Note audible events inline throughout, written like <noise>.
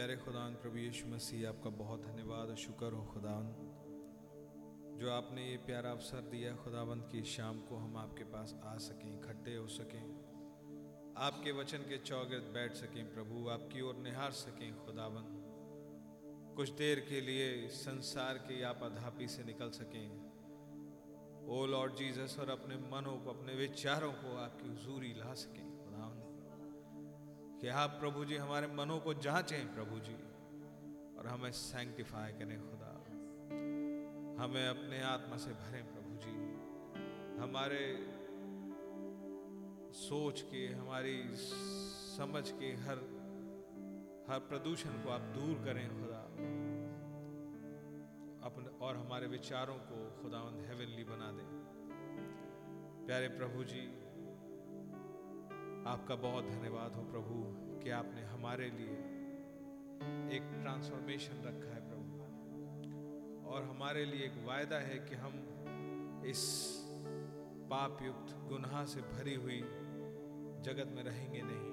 प्यारे खुदान प्रभु यीशु मसीह, आपका बहुत धन्यवाद और शुक्र हो खुदान जो आपने ये प्यारा अवसर दिया खुदावंत की शाम को हम आपके पास आ सकें, इकट्ठे हो सकें, आपके वचन के चौगिर्द बैठ सकें, प्रभु आपकी ओर निहार सकें खुदावंत कुछ देर के लिए संसार की आपाधापी से निकल सकें, ओ लॉर्ड जीसस, और अपने मनों को, अपने विचारों को आपकी हुजूरी ला सकें। कि आप प्रभु जी, हमारे मनों को जांचें प्रभु जी, और हमें सैंक्टिफाई करें खुदा। हमें अपने आत्मा से भरें प्रभु जी। हमारे सोच के, हमारी समझ के, हर हर प्रदूषण को आप दूर करें खुदा। अपने, और हमारे विचारों को खुदावंद हेवनली बना दें। प्यारे प्रभु जी आपका बहुत धन्यवाद हो प्रभु कि आपने हमारे लिए एक ट्रांसफॉर्मेशन रखा है प्रभु। और हमारे लिए एक वायदा है कि हम इस पाप युक्त गुनाह से भरी हुई जगत में रहेंगे नहीं।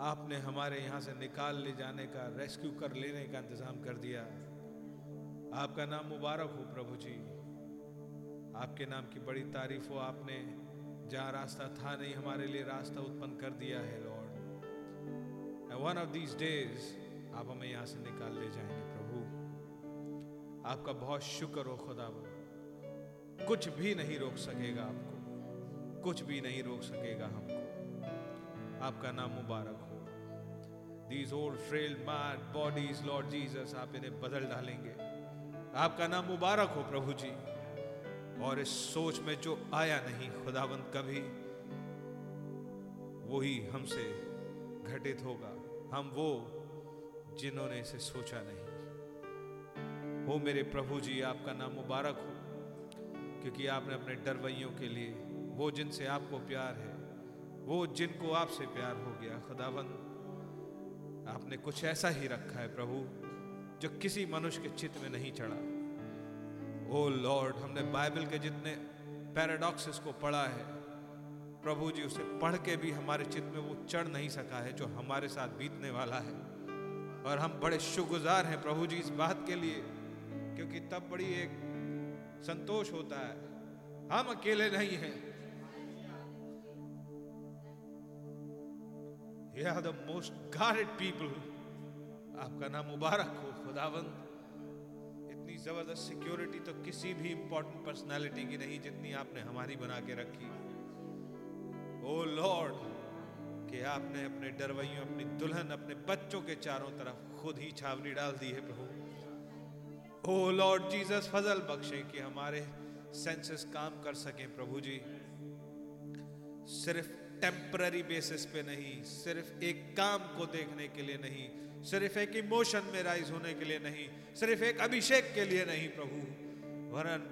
आपने हमारे यहाँ से निकाल ले जाने का रेस्क्यू कर लेने का इंतज़ाम कर दिया। आपका नाम मुबारक हो प्रभु जी। आपके नाम की बड़ी तारीफ़ हो। आपने जहाँ रास्ता था नहीं, हमारे लिए रास्ता उत्पन्न कर दिया है Lord one of these days आप हमें यहाँ से निकाल ले जाएँगे, प्रभु। आपका बहुत शुक्र हो खुदा कुछ भी नहीं रोक सकेगा आपको। कुछ भी नहीं रोक सकेगा हमको। आपका नाम मुबारक हो। These old frail mad bodies Lord Jesus आप इन्हें बदल डालेंगे। आपका नाम मुबारक हो, प्रभु जी। और इस सोच में जो आया नहीं, खुदावंत कभी, वही हमसे घटित होगा। हम वो जिन्होंने इसे सोचा नहीं। हो मेरे प्रभु जी, आपका नाम मुबारक हो, क्योंकि आपने अपने डरवैयों के लिए, वो जिनसे आपको प्यार है, वो जिनको आपसे प्यार हो गया, खुदावंत, आपने कुछ ऐसा ही रखा है प्रभु, जो किसी मनुष्य के चित्त में नहीं चढ़ा। ओ लॉर्ड हमने बाइबल के जितने पैराडॉक्सेस को पढ़ा है, प्रभु जी उसे पढ़ के भी हमारे चित्त में वो चढ़ नहीं सका है जो हमारे साथ बीतने वाला है। और हम बड़े शुक्रगुजार हैं प्रभु जी इस बात के लिए, क्योंकि तब बड़ी एक संतोष होता है। हम अकेले नहीं हैं। Are the most guarded people आपका नाम मुबारक हो खुदावंत इतनी ज़बरदस्त सिक्योरिटी तो किसी भी इंपॉर्टेंट पर्सनालिटी की नहीं जितनी आपने हमारी बना के रखी। ओ लॉर्ड कि आपने अपने डरवैयों, अपनी दुल्हन, अपने बच्चों के चारों तरफ़ खुद ही छावनी डाल दी है प्रभु। ओ लॉर्ड जीसस फजल बख्शे कि हमारे सेंसेस काम कर सके प्रभु जी। सिर्फ़ टेम्पररी बेसिस पे नहीं, सिर्फ़ एक काम को देखने के लिए नहीं सिर्फ़ एक इमोशन में राइज होने के लिए नहीं, सिर्फ़ एक अभिषेक के लिए नहीं, प्रभु। वरन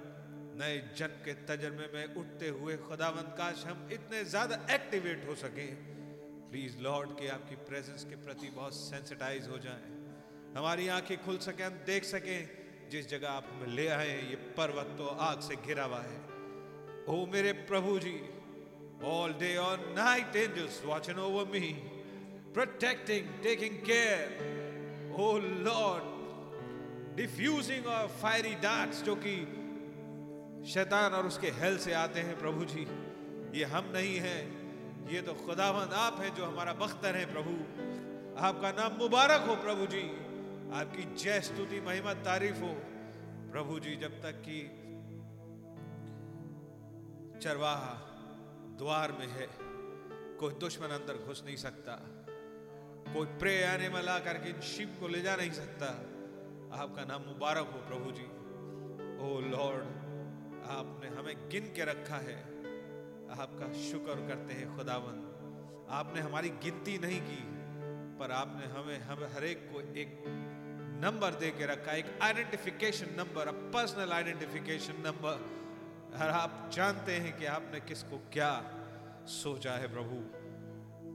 नए जन के तजर्बे में उठते हुए खुदावंत काश हम इतने ज़्यादा एक्टिवेट हो सके। प्लीज़ लॉर्ड के आपकी प्रेजेंस के प्रति बहुत सेंसिटाइज हो जाएँ। हमारी आँखें खुल सके, हम देख सके, जिस जगह आप हमें ले आए ये पर्वत तो आग से घिरा हुआ है। ओ मेरे प्रभु जी, all day or night, angels watching over me protecting, taking care. Oh lord, diffusing our fiery darts, जो कि शैतान और उसके हेल से आते हैं, प्रभु जी। ये हम नहीं हैं। ये तो खुदावंद आप हैं जो हमारा बख्तर है, प्रभु। आपका नाम मुबारक हो, प्रभु जी। आपकी जय स्तुति, महिमा, तारीफ़ हो, प्रभु जी, जब तक कि चरवाहा द्वार में है, कोई दुश्मन अंदर घुस नहीं सकता। कोई प्रे एनिमल आकर के इन शिप को ले जा नहीं सकता। आपका नाम मुबारक हो प्रभु जी। ओ लॉर्ड, आपने हमें गिन के रखा है। आपका शुक्र करते हैं खुदावन आपने हमारी गिनती नहीं की, पर आपने हमें, हम हर एक को एक नंबर दे के रखा, एक identification number personal identification number और आप जानते हैं कि आपने किसको क्या सोचा है प्रभु।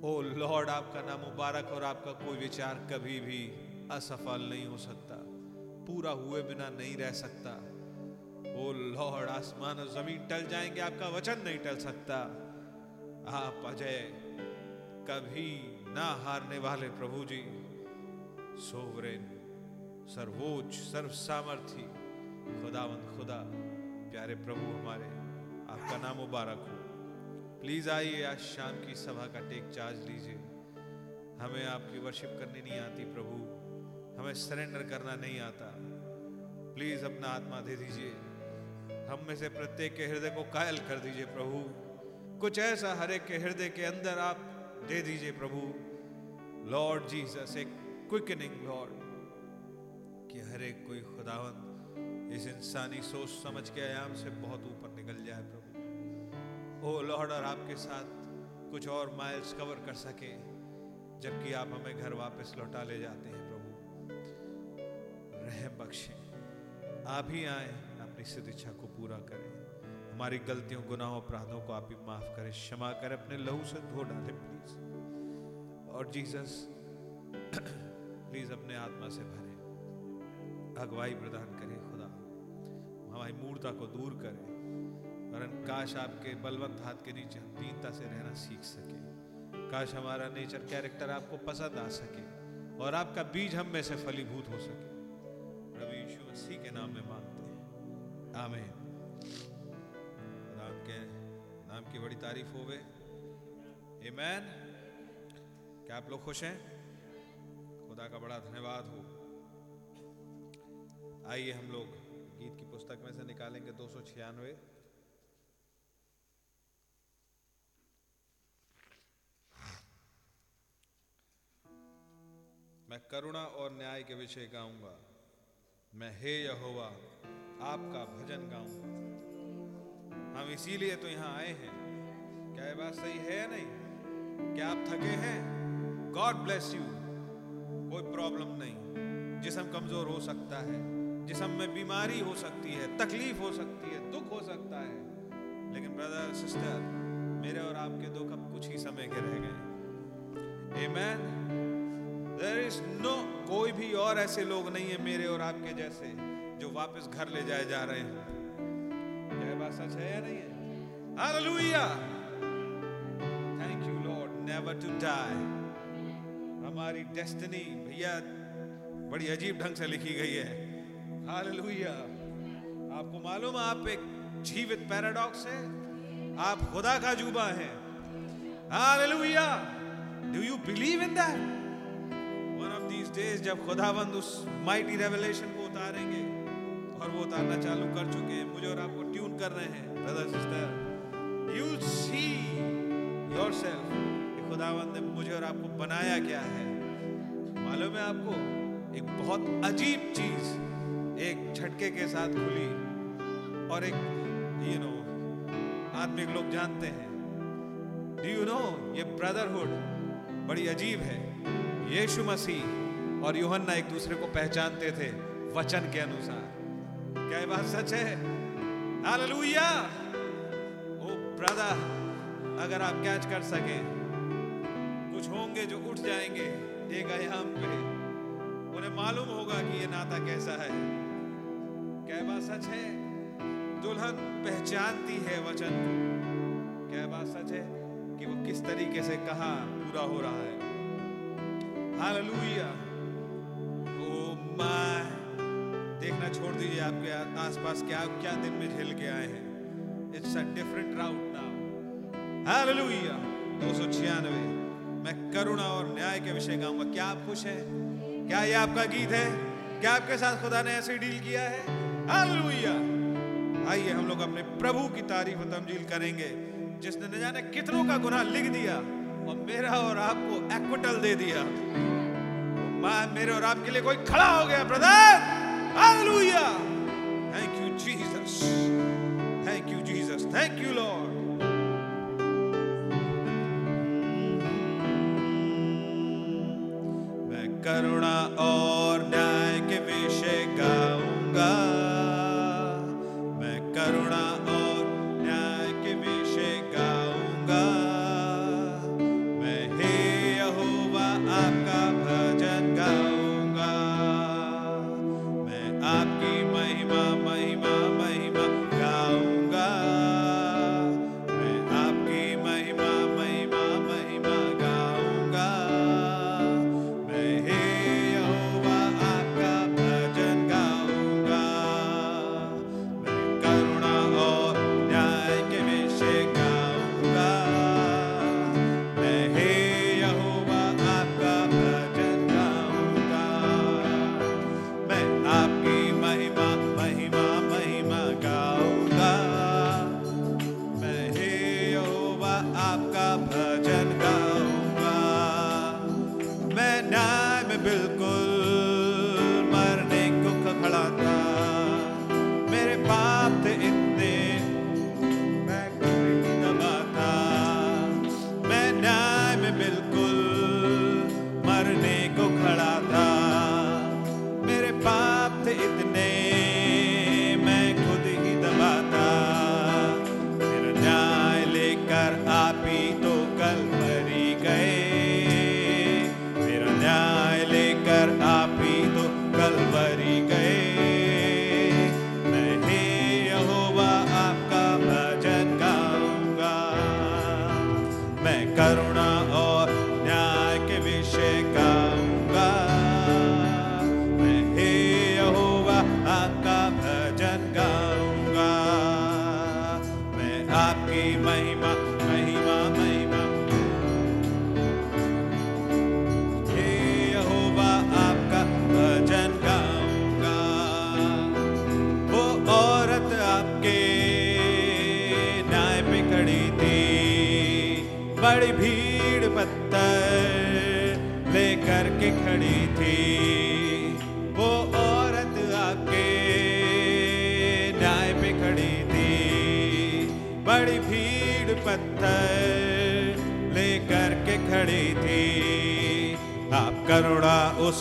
ओ लॉर्ड, आपका नाम मुबारक और आपका कोई विचार कभी भी असफल नहीं हो सकता, पूरा हुए बिना नहीं रह सकता। ओ लॉर्ड, आसमान और ज़मीन टल जाएँगे, आपका वचन नहीं टल सकता। आप अजय, कभी ना हारने वाले प्रभु जी, सोवरेन, सर्वोच्च सर्व सामर्थी खुदावंद खुदा, प्यारे प्रभु हमारे, आपका नाम मुबारक हो। प्लीज़ आइए, आज शाम की सभा का टेक चार्ज लीजिए। हमें आपकी वर्शिप करनी नहीं आती प्रभु। हमें सरेंडर करना नहीं आता। प्लीज़ अपना आत्मा दे दीजिए। हम में से प्रत्येक के हृदय को कायल कर दीजिए प्रभु। कुछ ऐसा हर एक के हृदय के अंदर आप दे दीजिए प्रभु। लॉर्ड जीसस एक क्विकनिंग लॉर्ड कि हर एक कोई खुदावंत इस इंसानी सोच समझ के आयाम से बहुत ऊपर निकल जाए प्रभु। ओ लॉर्ड, और आपके साथ कुछ और माइल्स कवर कर सके, जबकि आप हमें घर वापस लौटा ले जाते हैं, प्रभु। रहम बख्शे। आप ही आए, अपनी सिद्ध इच्छा को पूरा करें। हमारी गलतियों, गुनाहों, अपराधों को आप ही माफ़ करें। क्षमा करें, अपने लहू से धो डालें प्लीज़ और जीसस <clears throat> प्लीज़ अपने आत्मा से भरे। अगुवाई प्रदान करें, खुदा। हमारी मूर्ता को दूर करें। वरन काश आपके बलवंत हाथ के नीचे हम दीनता से रहना सीख सके। काश हमारा नेचर कैरेक्टर आपको पसंद आ सके और आपका बीज हम में से फलीभूत हो सके। प्रभु यीशु मसीह के नाम में मांगते हैं। आमीन। नाम के, नाम की बड़ी तारीफ़ होवे आमेन क्या आप लोग खुश हैं? खुदा का बड़ा धन्यवाद हो। आइए हम लोग गीत की पुस्तक में से निकालेंगे दो सौ छियानवे। मैं करुणा और न्याय के विषय गाऊँगा। मैं हे यहोवा, आपका भजन गाऊँगा। हम इसीलिए तो यहाँ आए हैं। क्या ये बात सही है या नहीं? क्या आप थके हैं? गॉड ब्लेस यू कोई प्रॉब्लम नहीं। जिसम कमज़ोर हो सकता है, जिसम में बीमारी हो सकती है, तकलीफ़ हो सकती है, दुख हो सकता है। लेकिन ब्रदर सिस्टर मेरे और आपके दुख अब कुछ ही समय के रह गए Amen. There is no, कोई भी और ऐसे लोग नहीं है मेरे और आपके जैसे, जो वापस घर ले जाए जा रहे हैं। क्या बात सच है या नहीं है? Hallelujah thank you Lord never to die हमारी डेस्टिनी भैया, बड़ी अजीब ढंग से लिखी गई है। हालेलुया आपको मालूम है, आप एक जीवित पैराडॉक्स है। आप खुदा का जुबा है। Hallelujah do you believe in that these days जब खुदावंद उस माइटी रेवलेशन को उतारेंगे, और वो उतारना चालू कर चुके हैं, मुझे और आपको ट्यून कर रहे हैं brother sister you see yourself कि खुदावंद ने मुझे और आपको बनाया क्या है। मालूम है आपको, एक बहुत अजीब चीज़ एक झटके के साथ खुली, और एक यू नो आत्मिक लोग जानते हैं। डू यू नो ये ब्रदरहुड बड़ी अजीब है। यीशु मसीह और यूहन्ना एक दूसरे को पहचानते थे वचन के अनुसार। क्या ये बात सच है? हालेलुया! ओ ब्रदर, अगर आप कैच कर सके, कुछ होंगे जो उठ जाएँगे, एक आयाम पे। उन्हें मालूम होगा कि ये नाता कैसा है। क्या ये बात सच है? दुल्हन पहचानती है वचन को। क्या ये बात सच है कि वो किस तरीके से कहा, पूरा हो रहा है? हालेलुया! ओ देखना छोड़ दीजिए आपके आसपास क्या क्या दिन में झेल के आए हैं। It's a different route now hallelujah दो सौ छियानवे। मैं करुणा और न्याय के विषय गाऊँगा। क्या आप खुश हैं? क्या ये आपका गीत है? क्या आपके साथ खुदा ने ऐसे डील किया है? हालेलुया आइए हम लोग अपने प्रभु की तारीफ़ और तमजील करेंगे। जिसने न जाने कितनों का गुनाह लिख दिया और मेरा और आपको एक्विटल दे दिया। माँ मेरे और आपके लिए कोई खड़ा हो गया brother hallelujah thank you Jesus thank you Jesus thank you Lord मैं करुणा और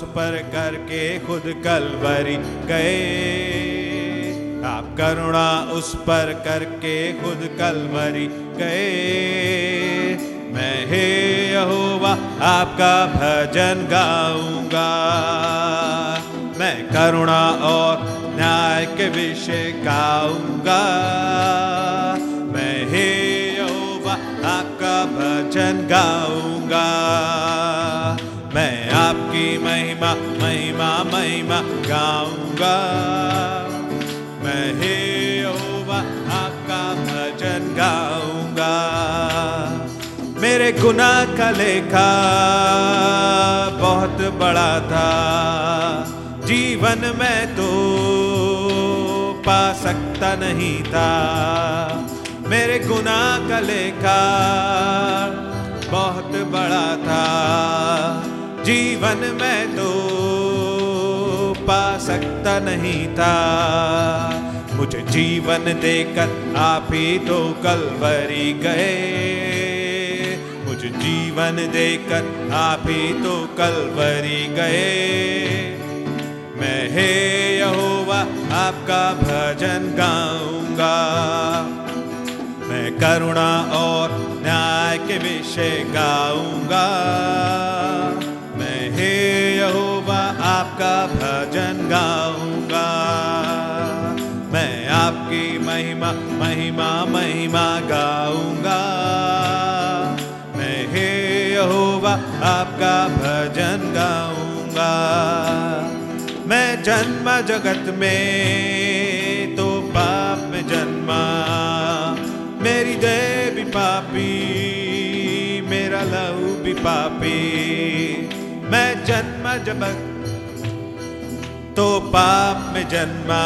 पर करके खुद कलवरी गए। आप करुणा उस पर करके खुद कलवरी गए। मैं हे यहोवा, आपका भजन गाऊँगा। मैं करुणा और न्याय के विषय गाऊँगा। महिमा महिमा गाऊँगा। मैं हे यहोवा, आपका भजन गाऊँगा। मेरे गुनाह का लेखा बहुत बड़ा था। जीवन में तो पा सकता नहीं था। मेरे गुना का लेखा बहुत बड़ा था। जीवन में तो पा सकता नहीं था। मुझे जीवन देकर आप ही तो कलवरी गए। मुझे जीवन देकर आप ही तो कलवरी गए। मैं हे यहोवा, आपका भजन गाऊँगा। मैं करुणा और न्याय के विषय गाऊँगा। आपका भजन गाऊँगा। मैं आपकी महिमा महिमा महिमा गाऊँगा। मैं हे यहोवा, आपका भजन गाऊँगा। मैं जन्म जगत में तो पाप में जन्मा। मेरी देह भी पापी, मेरा लहू भी पापी। मैं जन्म जगत तो पाप में जन्मा।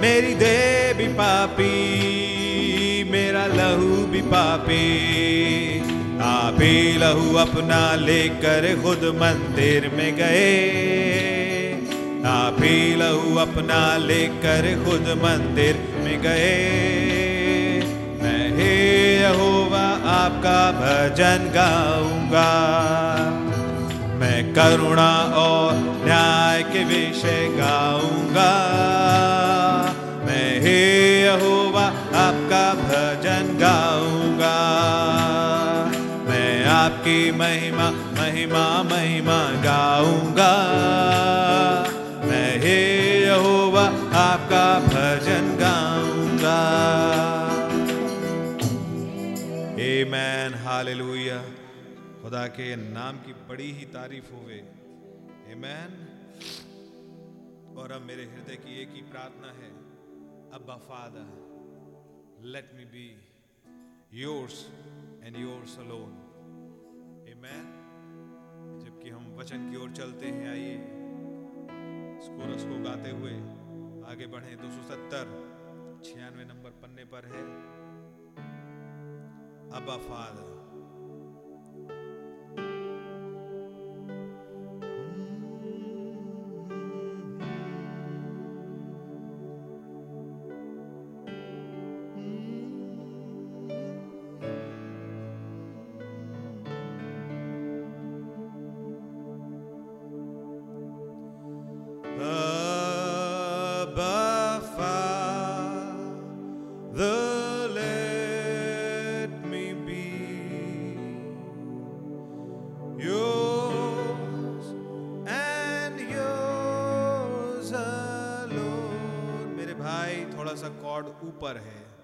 मेरी देह भी पापी, मेरा लहू भी पापी। आप लहू अपना लेकर खुद मंदिर में गए। आप लहू अपना लेकर खुद मंदिर में गए। मैं हे यहोवा, आपका भजन गाऊँगा। मैं करुणा और न्याय के विषय गाऊँगा। मैं हे यहोवा, आपका भजन गाऊँगा। मैं आपकी महिमा महिमा महिमा गाऊँगा। मैं हे यहोवा, आपका भजन गाऊँगा। आमेन हालेलुया खुदा के नाम की बड़ी ही तारीफ़ होवे। आमेन और अब मेरे हृदय की एक ही प्रार्थना है, अब्बा Father let me be yours and yours alone amen जबकि हम वचन की ओर चलते हैं, आइए। इस कोरस को गाते हुए आगे बढ़े। दो सौ सत्तर, छियानवे नंबर पन्ने पर है Abba Father. थोड़ा ऊपर है।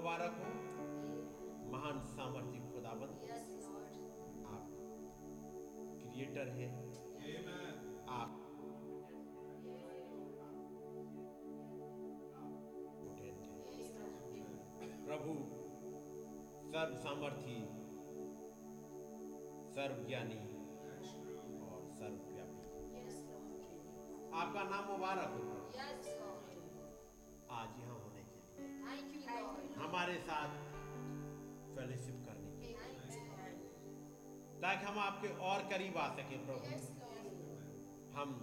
मुबारक हो। महान सामर्थ्य खुदाबंद आप क्रिएटर हैं। आप हैं। प्रभु सर्व सामर्थी सर्वज्ञानी और सर्वव्यापी। आपका नाम मुबारक हो। साथ फेलोशिप करने। के ताकि हम आपके और करीब आ सके प्रभु। हम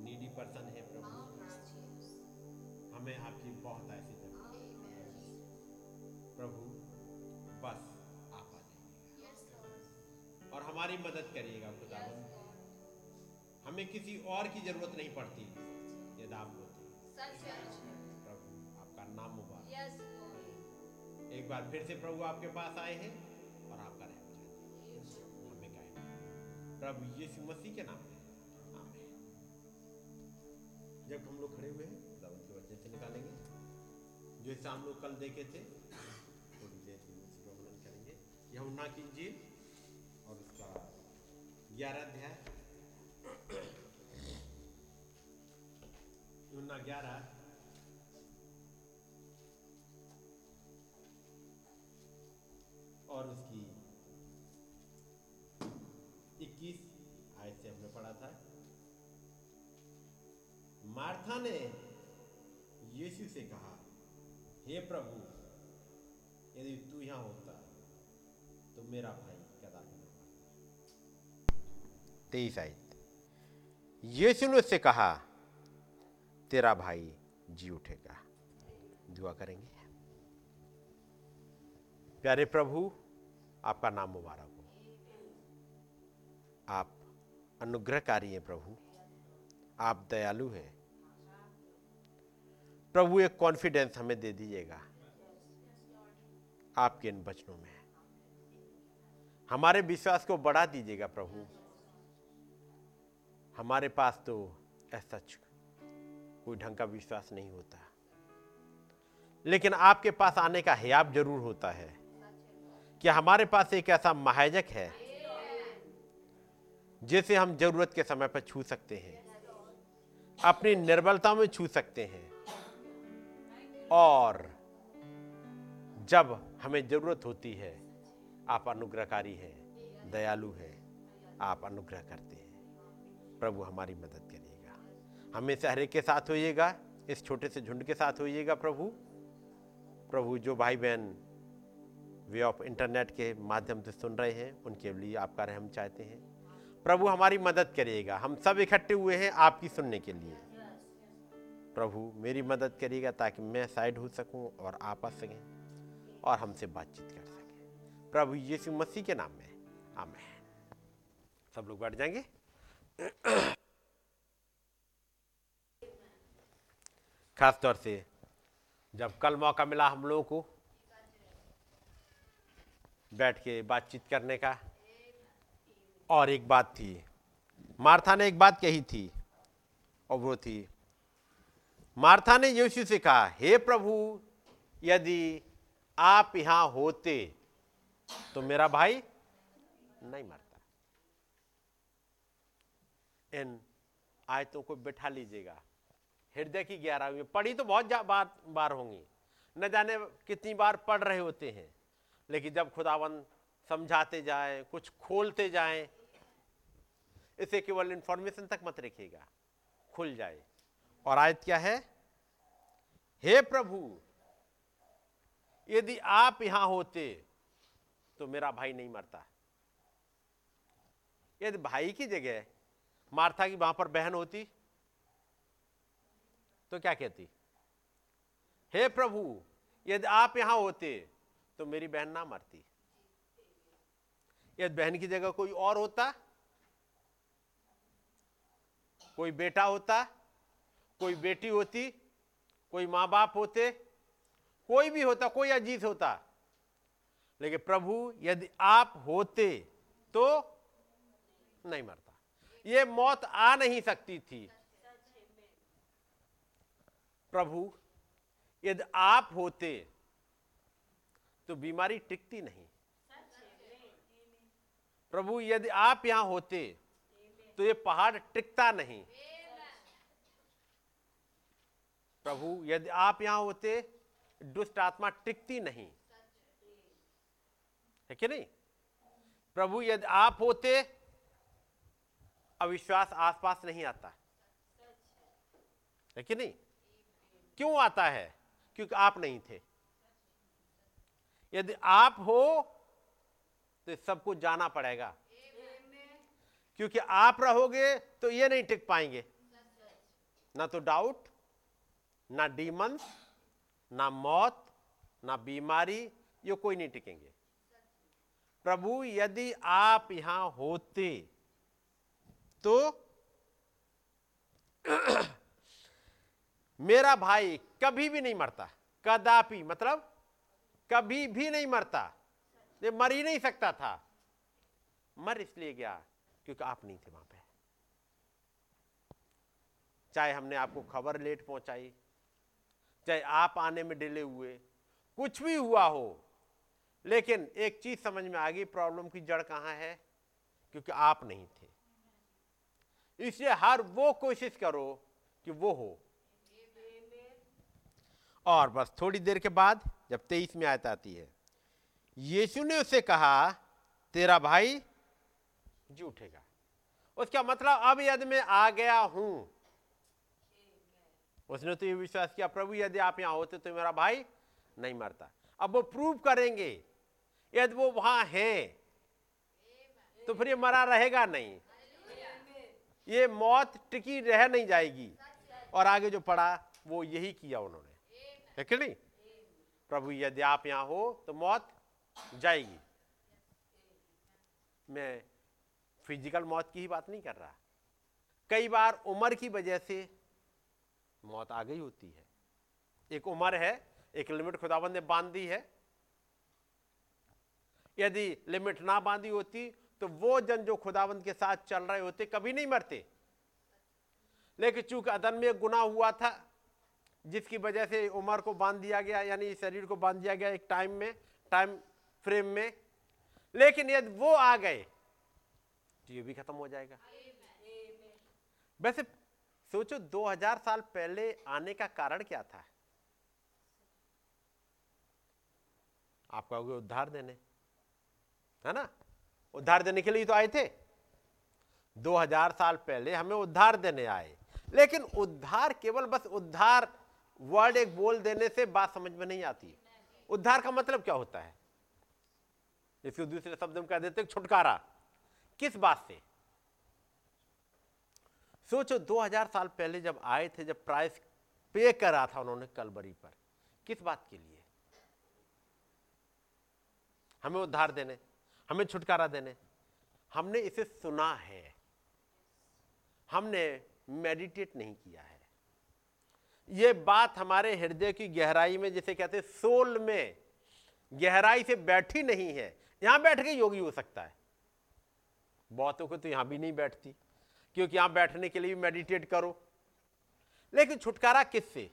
नीडी पर्सन है प्रभु। हमें आपकी बहुत ऐसी ज़रूरत है। प्रभु बस आप आ जाइएगा। और हमारी मदद करिएगा खुदावन हमें किसी और की ज़रूरत नहीं पड़ती। यदि आप होते प्रभु आपका नाम मुबारक। एक बार फिर से प्रभु आपके पास आए हैं और आपका रहम चाहते हमें गाइड प्रभु यीशु मसीह के नाम में। आमीन। जब हम लोग खड़े हुए हैं खुदावन के वचन से निकालेंगे। जैसे हम लोग कल देखे थे, थोड़ी देर में उसी का वर्णन करेंगे। यमुना की इंजील और उसका ग्यारह अध्याय। यूना ग्यारह। और उसकी इक्कीस आयत से हमने पढ़ा था। मार्था ने यीशु से कहा, हे प्रभु, यदि तू यहाँ होता तो मेरा भाई कदापि न तेईस आयत यीशु ने उससे कहा, तेरा भाई जी उठेगा। दुआ करेंगे। प्यारे प्रभु आपका नाम मुबारक हो। आप अनुग्रहकारी हैं प्रभु। आप दयालु हैं। प्रभु, एक कॉन्फिडेंस हमें दे दीजिएगा। आपके इन वचनों में। हमारे विश्वास को बढ़ा दीजिएगा प्रभु। हमारे पास तो ऐसा कोई ढंग का विश्वास नहीं होता। लेकिन आपके पास आने का हियाब ज़रूर होता है। कि हमारे पास एक ऐसा महाजक है, जिसे हम ज़रूरत के समय पर छू सकते हैं, अपनी निर्बलता में छू सकते हैं, और जब हमें ज़रूरत होती है, आप अनुग्रहकारी हैं, दयालु हैं, आप अनुग्रह करते हैं। प्रभु हमारी मदद करिएगा। हमें हरेक के साथ होइएगा, इस छोटे से झुंड के साथ होइएगा प्रभु। प्रभु, जो भाई बहन वे ऑफ़ इंटरनेट के माध्यम से सुन रहे हैं, उनके लिए आपका रहम चाहते हैं। प्रभु हमारी मदद करिएगा हम सब इकट्ठे हुए हैं आपकी सुनने के लिए। प्रभु मेरी मदद करिएगा ताकि मैं साइड हो सकूँ और आप आ सकें और हमसे बातचीत कर सकें। प्रभु यीशु मसीह के नाम में, आमेन। सब लोग बैठ जाएँगे। खास तौर से जब कल मौका मिला हम लोगों को बैठ के बातचीत करने का। और एक बात थी, मार्था ने एक बात कही थी, और वो थी, मार्था ने यीशु से कहा, हे प्रभु, यदि आप यहाँ होते तो मेरा भाई नहीं मरता। इन आयतों को बिठा लीजिएगा। हृदय की ग्यारहवीं पढ़ी तो बहुत बार बार होंगी। न जाने कितनी बार पढ़ रहे होते हैं। लेकिन जब खुदावन समझाते जाए, कुछ खोलते जाए, इसे केवल इंफॉर्मेशन तक मत रखिएगा, खुल जाए। और आयत क्या है? हे प्रभु, यदि आप यहाँ होते तो मेरा भाई नहीं मरता। यदि भाई की जगह मार्था की वहाँ पर बहन होती तो क्या कहती? हे प्रभु, यदि आप यहाँ होते तो मेरी बहन ना मरती। यदि बहन की जगह कोई और होता? कोई बेटा होता? कोई बेटी होती? कोई माँ बाप होते? कोई भी होता, कोई अजीत होता। लेकिन प्रभु, यदि आप होते तो नहीं मरता। ये मौत आ नहीं सकती थी। प्रभु, यदि आप होते तो बीमारी टिकती नहीं। प्रभु यदि आप यहाँ होते तो ये पहाड़ टिकता नहीं। प्रभु यदि आप यहाँ होते दुष्ट आत्मा टिकती नहीं। है कि नहीं? प्रभु यदि आप होते अविश्वास आसपास नहीं आता। है कि नहीं? क्यों आता है? क्योंकि आप नहीं थे। यदि आप हो तो सबको जाना पड़ेगा। क्योंकि आप रहोगे तो ये नहीं टिक पाएँगे। ना तो डाउट ना डीमंस ना मौत, ना बीमारी, ये कोई नहीं टिकेंगे। प्रभु, यदि आप यहाँ होते तो <clears throat> मेरा भाई कभी भी नहीं मरता। कदापि मतलब कभी भी नहीं मरता। ये मर ही नहीं सकता था। मर इसलिए गया क्योंकि आप नहीं थे वहाँ पे। चाहे हमने आपको खबर लेट पहुंचाई, चाहे आप आने में डिले हुए, कुछ भी हुआ हो, लेकिन एक चीज़ समझ में आ गई प्रॉब्लम की जड़ कहाँ है? क्योंकि आप नहीं थे। इसलिए हर वो कोशिश करो कि वो हो। और बस थोड़ी देर के बाद जब तेईस में आयत आती है। यीशु ने उसे कहा, तेरा भाई जी उठेगा। उसका मतलब अब यदि मैं आ गया हूँ। उसने तो ये विश्वास किया, प्रभु, यदि आप यहाँ होते तो मेरा भाई नहीं मरता। अब वो प्रूव करेंगे, यदि वो वहाँ है तो फिर ये मरा रहेगा नहीं। ये मौत टिकी रह नहीं जाएगी। और आगे जो पड़ा वो यही किया उन्होंने। है कि नहीं? प्रभु, यदि आप यहाँ हो तो मौत जाएगी। मैं फ़िज़िकल मौत की ही बात नहीं कर रहा। कई बार उम्र की वजह से मौत आ गई होती है। एक उम्र है, एक लिमिट खुदाबंद ने बाँध दी है। यदि लिमिट ना बांधी होती तो वो जन जो खुदाबंद के साथ चल रहे होते कभी नहीं मरते। लेकिन चूँकि अदन में गुना हुआ था जिसकी वजह से उम्र को बाँध दिया गया, यानी शरीर को बाँध दिया गया एक टाइम में टाइम फ्रेम में। लेकिन यदि वो आ गए तो ये भी खत्म हो जाएगा। वैसे सोचो 2000 साल पहले आने का कारण क्या था? आप कहोगे उद्धार देने, है ना? उद्धार देने के लिए तो आए थे। 2000 साल पहले हमें उद्धार देने आए। लेकिन उद्धार केवल बस उद्धार वर्ड एक बोल देने से बात समझ में नहीं आती उद्धार का मतलब क्या होता है? इसको दूसरे शब्द में कह देते छुटकारा। किस बात से? सोचो 2000 साल पहले जब आए थे, जब प्राइस पे करा था उन्होंने कलबरी पर, किस बात के लिए? हमें उद्धार देने, हमें छुटकारा देने, हमने इसे सुना है। हमने मेडिटेट नहीं किया है। यह बात हमारे हृदय की गहराई में, जिसे कहते हैं सोल में, गहराई से बैठी नहीं है। यहाँ बैठ के योगी हो सकता है। बहुतों को तो यहाँ भी नहीं बैठती, क्योंकि यहाँ बैठने के लिए भी मेडिटेट करो। लेकिन छुटकारा किससे?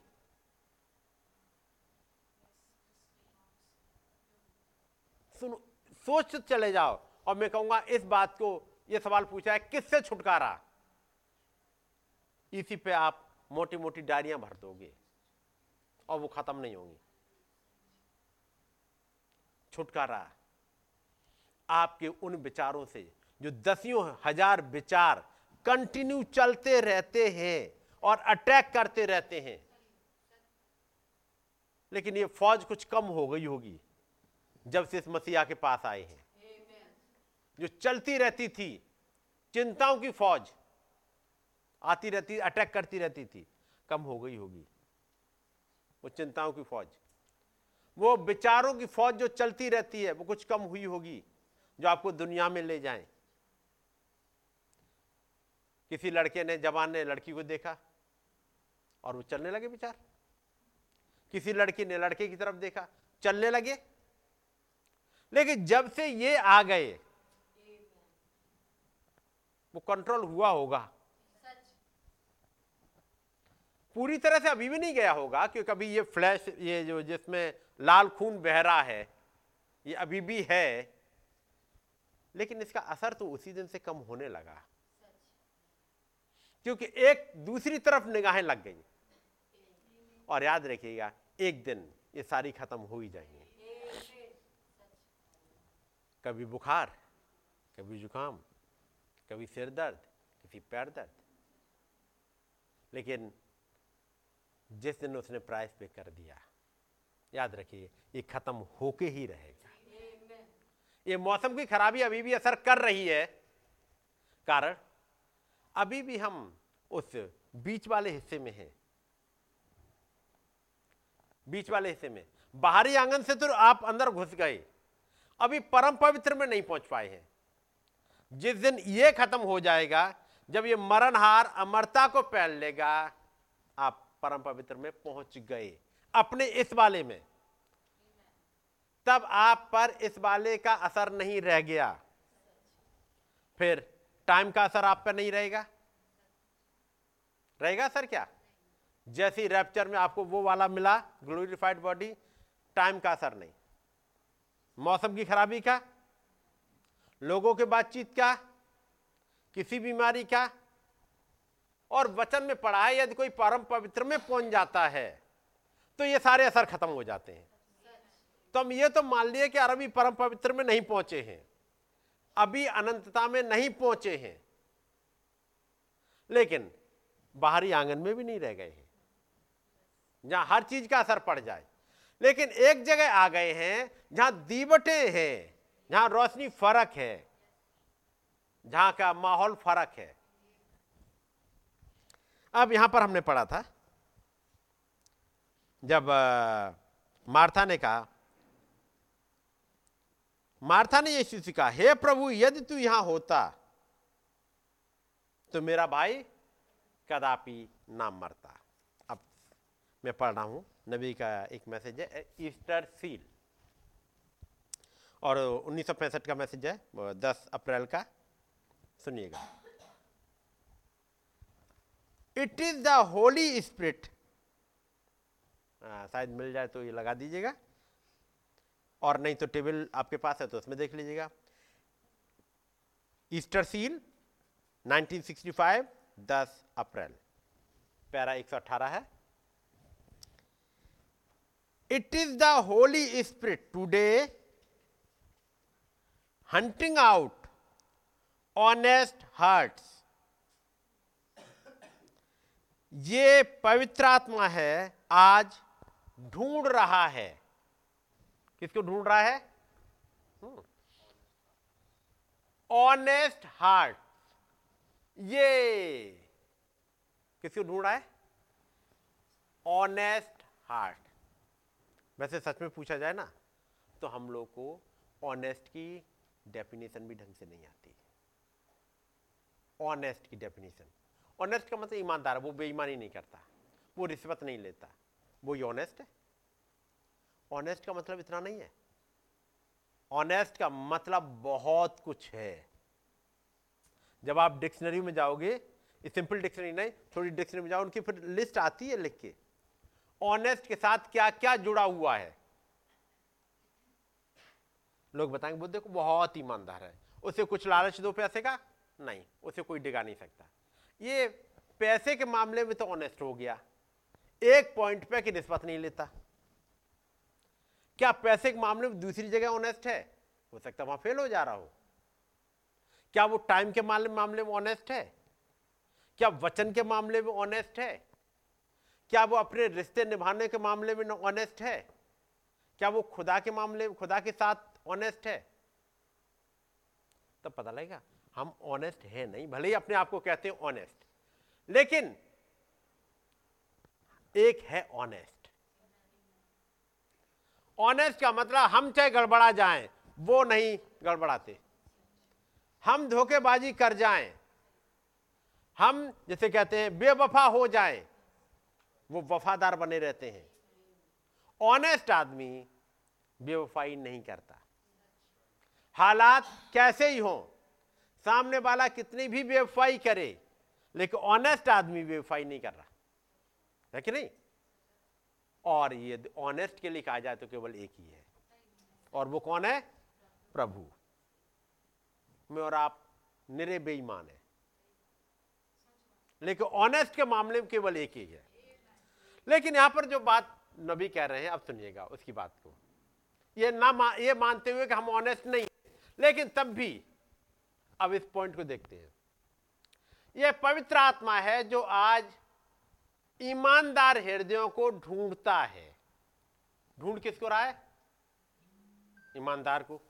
सुनो, सोच चले जाओ। और मैं कहूँगा, इस बात को यह सवाल पूछा है, किससे छुटकारा? इसी पे आप मोटी मोटी डायरियाँ भर दोगे और वो खत्म नहीं होंगी। छुटकारा। आपके उन विचारों से जो दसियों हज़ार विचार कंटिन्यू चलते रहते हैं और अटैक करते रहते हैं। लेकिन ये फौज कुछ कम हो गई होगी जब से इस मसीहा के पास आए हैं। जो चलती रहती थी चिंताओं की फौज आती रहती, अटैक करती रहती थी। कम हो गई होगी। वो चिंताओं की फौज। वो विचारों की फौज जो चलती रहती है, वो कुछ कम हुई होगी, जो आपको दुनिया में ले जाए। किसी लड़के ने, जवान ने, लड़की को देखा, और वो चलने लगे विचार। किसी लड़की ने, लड़के की तरफ़ देखा, चलने लगे। लेकिन जब से ये आ गए, वो कंट्रोल हुआ होगा। पूरी तरह से अभी भी नहीं गया होगा, क्योंकि अभी ये फ्लैश ये जो जिसमें लाल खून बह रहा है, ये अभी भी है, लेकिन इसका असर तो उसी दिन से कम होने लगा। क्योंकि एक दूसरी तरफ़ निगाहें लग गई। और याद रखिएगा, एक दिन ये सारी खत्म हो ही जाएँगे। कभी बुखार, कभी जुकाम, कभी सिर दर्द कभी पैर दर्द। लेकिन जिस दिन उसने प्राइस पे कर दिया। याद रखिए, ये खत्म होके ही रहेगा। ये मौसम की खराबी अभी भी असर कर रही है। कारण, अभी भी हम उस बीच वाले हिस्से में हैं। बीच वाले हिस्से में। बाहरी आँगन से तो आप अंदर घुस गए। अभी परम पवित्र में नहीं पहुँच पाए हैं। जिस दिन ये खत्म हो जाएगा, जब ये मरणहार अमरता को पहन लेगा, आप परम पवित्र में पहुँच गए। अपने इस वाले में। तब आप पर इस वाले का असर नहीं रह गया। फिर टाइम का असर आप पर नहीं रहेगा? रहेगा सर क्या? जैसी रैप्चर में आपको वो वाला मिला ग्लोरीफाइड बॉडी टाइम का असर नहीं। मौसम की खराबी का? लोगों के बातचीत का? किसी बीमारी का? और वचन में पढ़ा है, यदि कोई परम पवित्र में पहुँच जाता है तो ये सारे असर खत्म हो जाते हैं। तो हम ये तो मान लिए कि अरबी परम पवित्र में नहीं पहुँचे हैं, अभी अनंतता में नहीं पहुँचे हैं। लेकिन बाहरी आँगन में भी नहीं रह गए हैं, जहाँ हर चीज़ का असर पड़ जाए। लेकिन एक जगह आ गए हैं, जहाँ दीवटे हैं, जहाँ रोशनी फ़र्क है, जहाँ का माहौल फ़र्क है। अब यहाँ पर हमने पढ़ा था, जब मार्था ने कहा, मार्था ने यीशु से कहा, हे प्रभु, यदि तू यहाँ होता तो मेरा भाई कदापि ना मरता। अब मैं पढ़ रहा हूँ, नबी का एक मैसेज है ईस्टर सील और उन्नीस सौ पैंसठ का मैसेज है 10 अप्रैल का, सुनिएगा। It is the Holy Spirit शायद मिल जाए तो ये लगा दीजिएगा। और नहीं तो टेबल आपके पास है तो उसमें देख लीजिएगा। ईस्टर सील 1965 10 अप्रैल। पैरा 118 है। It is the Holy Spirit today hunting out honest hearts ये पवित्र आत्मा है, आज ढूंढ रहा है। किसको ढूंढ रहा है? ऑनेस्ट हार्ट ये। किसको ढूंढ रहा है? ऑनेस्ट हार्ट वैसे सच में पूछा जाए ना तो हम लोग को ऑनेस्ट की डेफिनेशन भी ढंग से नहीं आती। ऑनेस्ट की डेफिनेशन ऑनेस्ट का मतलब ईमानदार है, वो बेईमानी नहीं करता, वो रिश्वत नहीं लेता, वो ही ऑनेस्ट है। ऑनेस्ट का मतलब इतना नहीं है। ऑनेस्ट का मतलब बहुत कुछ है। जब आप डिक्शनरी में जाओगे सिंपल डिक्शनरी नहीं, थोड़ी डिक्शनरी में जाओ, उनकी फिर लिस्ट आती है लिख के। ऑनेस्ट के साथ क्या क्या जुड़ा हुआ है? लोग बताएँगे, बुद्ध को बहुत ईमानदार है। उसे कुछ लालच दो पैसे का? नहीं, उसे कोई डिगा नहीं सकता। ये पैसे के मामले में तो ऑनेस्ट हो गया। एक पॉइंट पे कि रिश्वत नहीं लेता। क्या पैसे के मामले में दूसरी जगह ऑनेस्ट है? हो सकता वहाँ फेल हो जा रहा हो। क्या वो टाइम के मामले में ऑनेस्ट है? क्या वचन के मामले में ऑनेस्ट है? क्या वो अपने रिश्ते निभाने के मामले में ऑनेस्ट है? क्या वो खुदा के मामले, खुदा के साथ ऑनेस्ट है? तब पता लगेगा। हम ऑनेस्ट है नहीं, भले ही अपने आप को कहते हैं ऑनेस्ट लेकिन एक है ऑनेस्ट ऑनेस्ट का मतलब हम चाहे गड़बड़ा जाएँ, वो नहीं गड़बड़ाते। हम धोखेबाजी कर जाएँ, हम जैसे कहते हैं बेवफा हो जाएँ, वो वफादार बने रहते हैं। ऑनेस्ट आदमी बेवफाई नहीं करता। हालात कैसे ही हो सामने वाला कितनी भी बेवफाई करे लेकिन ऑनेस्ट आदमी बेवफाई नहीं कर रहा। है कि नहीं? और ये ऑनेस्ट के लिए कहा जाए तो केवल एक ही है। और वो कौन है? प्रभु। में और आप निरे बेईमान है। लेकिन ऑनेस्ट के मामले में केवल एक ही है। लेकिन यहाँ पर जो बात नबी कह रहे हैं अब सुनिएगा उसकी बात को। ये ना मा, ये मानते हुए कि हम ऑनेस्ट नहीं लेकिन तब भी अब इस पॉइंट को देखते हैं। यह पवित्र आत्मा है जो आज ईमानदार हृदयों को ढूंढता है। ढूंढ किसको रहा है? ईमानदार को।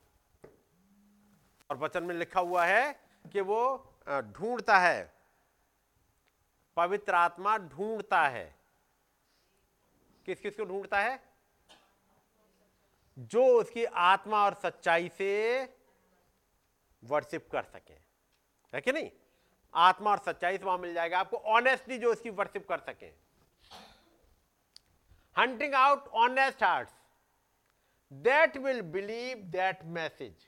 और वचन में लिखा हुआ है कि वो ढूंढता है। पवित्र आत्मा ढूंढता है। किस किस को ढूंढता है? जो उसकी आत्मा और सच्चाई से वर्शिप कर सके। है कि नहीं? आत्मा और सच्चाई से वहाँ मिल जाएगा। आपको ऑनेस्टली जो उसकी वर्शिप कर सके। Hunting out honest hearts that will believe that message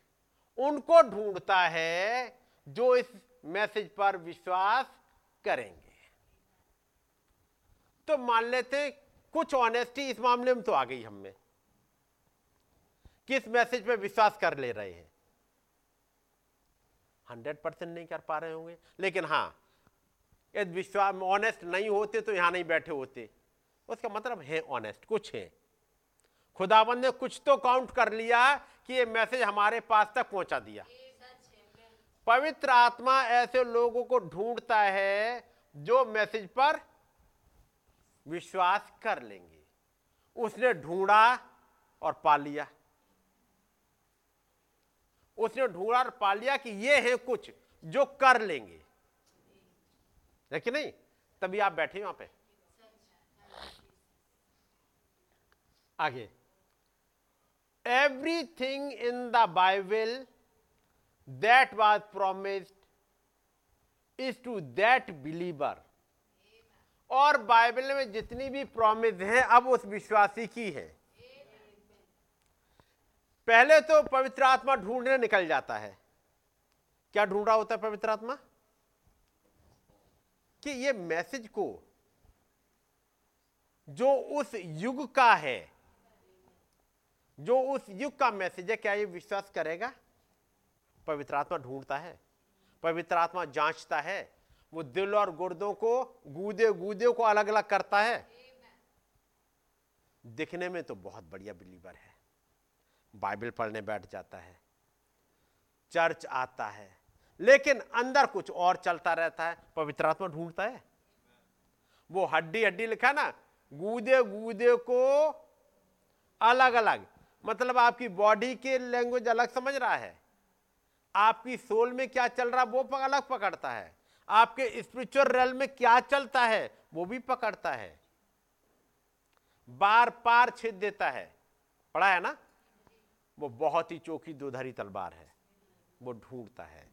उनको ढूंढता है जो इस मैसेज पर विश्वास करेंगे। तो मान लेते कुछ ऑनेस्टी इस मामले में तो आ गई हमें किस मैसेज पे विश्वास कर ले रहे हैं? हंड्रेड परसेंट नहीं कर पा रहे होंगे। लेकिन हाँ यदि विश्वास ऑनेस्ट नहीं होते तो यहाँ नहीं बैठे होते। उसका मतलब है ऑनेस्ट कुछ है। खुदाबंद ने कुछ तो काउंट कर लिया कि ये मैसेज हमारे पास तक पहुँचा दिया। पवित्र आत्मा ऐसे लोगों को ढूंढता है जो मैसेज पर विश्वास कर लेंगे। उसने ढूंढा और पा लिया। उसने ढूंढा और पा लिया कि ये है कुछ जो कर लेंगे। कि नहीं? तभी आप बैठे वहाँ पे। आगे। Everything in the Bible that was promised is to that believer और बाइबल में जितनी भी प्रॉमिस है, अब उस विश्वासी की है। पहले तो पवित्र आत्मा ढूँढने निकल जाता है। क्या ढूंढ रहा होता है पवित्र आत्मा? कि ये मैसेज को जो उस युग का है, जो उस युग का मैसेज है, क्या ये विश्वास करेगा? पवित्र आत्मा ढूंढता है। पवित्र आत्मा जांचता है। वो दिल और गुर्दों को, गूदे गूदे को अलग अलग करता है। दिखने में तो बहुत बढ़िया बिलीवर है। बाइबल पढ़ने बैठ जाता है। चर्च आता है। लेकिन अंदर कुछ और चलता रहता है, पवित्र आत्मा ढूंढता है। वो हड्डी हड्डी लिखा ना गूदे गूदे को अलग अलग मतलब आपकी बॉडी के लैंग्वेज अलग समझ रहा है। आपकी सोल में क्या चल रहा, वो अलग पकड़ता है। आपके स्पिरिचुअल रेल में क्या चलता है, वो भी पकड़ता है। बार पार छेद देता है। पढ़ा है ना? वो बहुत ही चौकी दोधारी तलवार है। वो ढूंढता है।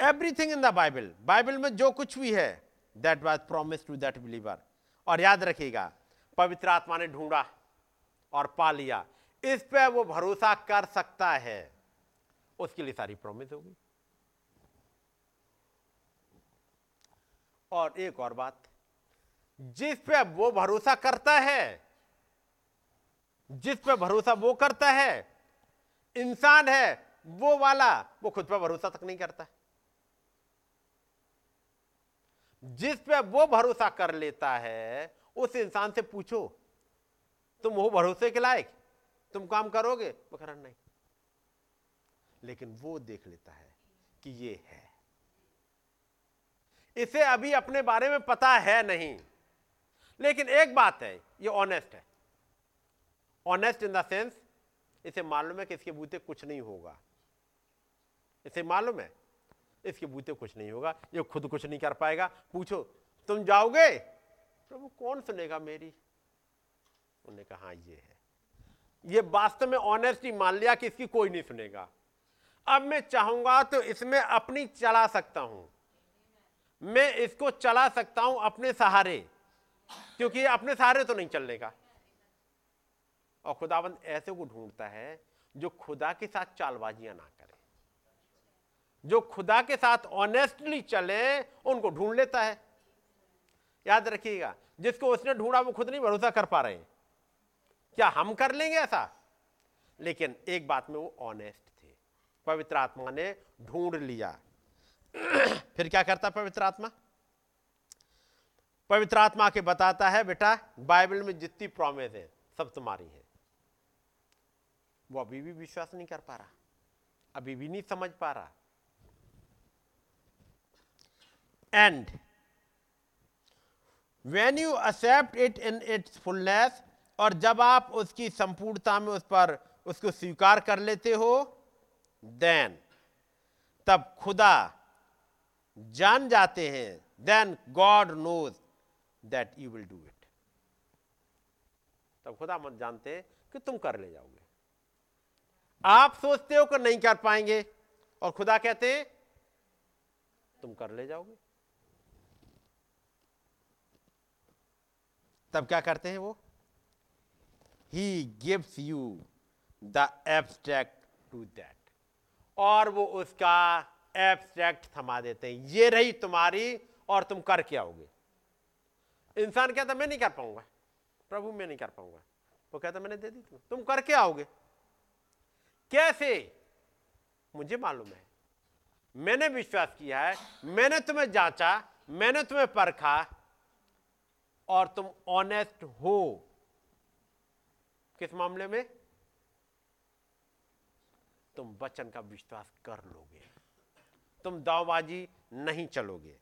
Everything in the Bible Bible में जो कुछ भी है that was promise to that believer और याद रखिएगा, पवित्र आत्मा ने ढूंढा और पा लिया। इस पे वो भरोसा कर सकता है। उसके लिए सारी प्रॉमिस होगी। और एक और बात, जिस पे वो भरोसा करता है जिस पर भरोसा वो करता है, इंसान है, वो वाला, वो खुद पर भरोसा तक नहीं करता। जिस पे वो भरोसा कर लेता है, उस इंसान से पूछो, तुम हो भरोसे के लायक? तुम काम करोगे? वो नहीं। लेकिन वो देख लेता है कि ये है। इसे अभी अपने बारे में पता है नहीं। लेकिन एक बात है, ये ऑनेस्ट है। ऑनेस्ट इन द सेंस इसे मालूम है कि इसके बूते कुछ नहीं होगा। इसे मालूम है? इसके बूते कुछ नहीं होगा। ये खुद कुछ नहीं कर पाएगा। पूछो, तुम जाओगे? प्रभु कौन सुनेगा मेरी? उन्होंने कहा हाँ ये है। ये वास्तव में ऑनेस्टी मान लिया कि इसकी कोई नहीं सुनेगा। अब मैं चाहूँगा तो इसमें अपनी चला सकता हूँ। मैं इसको चला सकता हूँ अपने सहारे। क्योंकि अपने सहारे तो नहीं चलने का और खुदाबंद ऐसे को ढूंढता है जो खुदा के साथ चालबाजियाँ ना करे। जो खुदा के साथ ऑनेस्टली चले, उनको ढूंढ लेता है। याद रखिएगा, जिसको उसने ढूंढा, वो खुद नहीं भरोसा कर पा रहे हैं। क्या हम कर लेंगे ऐसा? लेकिन एक बात में वो ऑनेस्ट थे। पवित्र आत्मा ने ढूंढ लिया। <clears throat> फिर क्या करता पवित्र आत्मा? पवित्र आत्मा के बताता है, बेटा, बाइबल में जितनी प्रॉमिस है, सब तुम्हारी है। वो अभी भी विश्वास नहीं कर पा रहा। अभी भी नहीं समझ पा रहा। And when you accept it in its fullness और जब आप उसकी संपूर्णता में उस पर उसको स्वीकार कर लेते हो देन तब खुदा जान जाते हैं। Then God knows that you will do it तब खुदा मत जानते कि तुम कर ले जाओगे। आप सोचते हो कि नहीं कर पाएँगे, और खुदा कहते हैं, तुम कर ले जाओगे। तब क्या करते हैं वो? He gives you the abstract to that और वो उसका एब्स्ट्रैक्ट थमा देते हैं। ये रही तुम्हारी, और तुम कर क्या आओगे? इंसान कहता, मैं नहीं कर पाऊँगा। प्रभु, मैं नहीं कर पाऊँगा। वो कहता, मैंने दे दी तुम तुम करके आओगे? कैसे? मुझे मालूम है। मैंने विश्वास किया है, मैंने तुम्हें जांचा, मैंने तुम्हें परखा और तुम ऑनेस्ट हो। किस मामले में? तुम वचन का विश्वास कर लोगे। तुम दावबाजी नहीं चलोगे।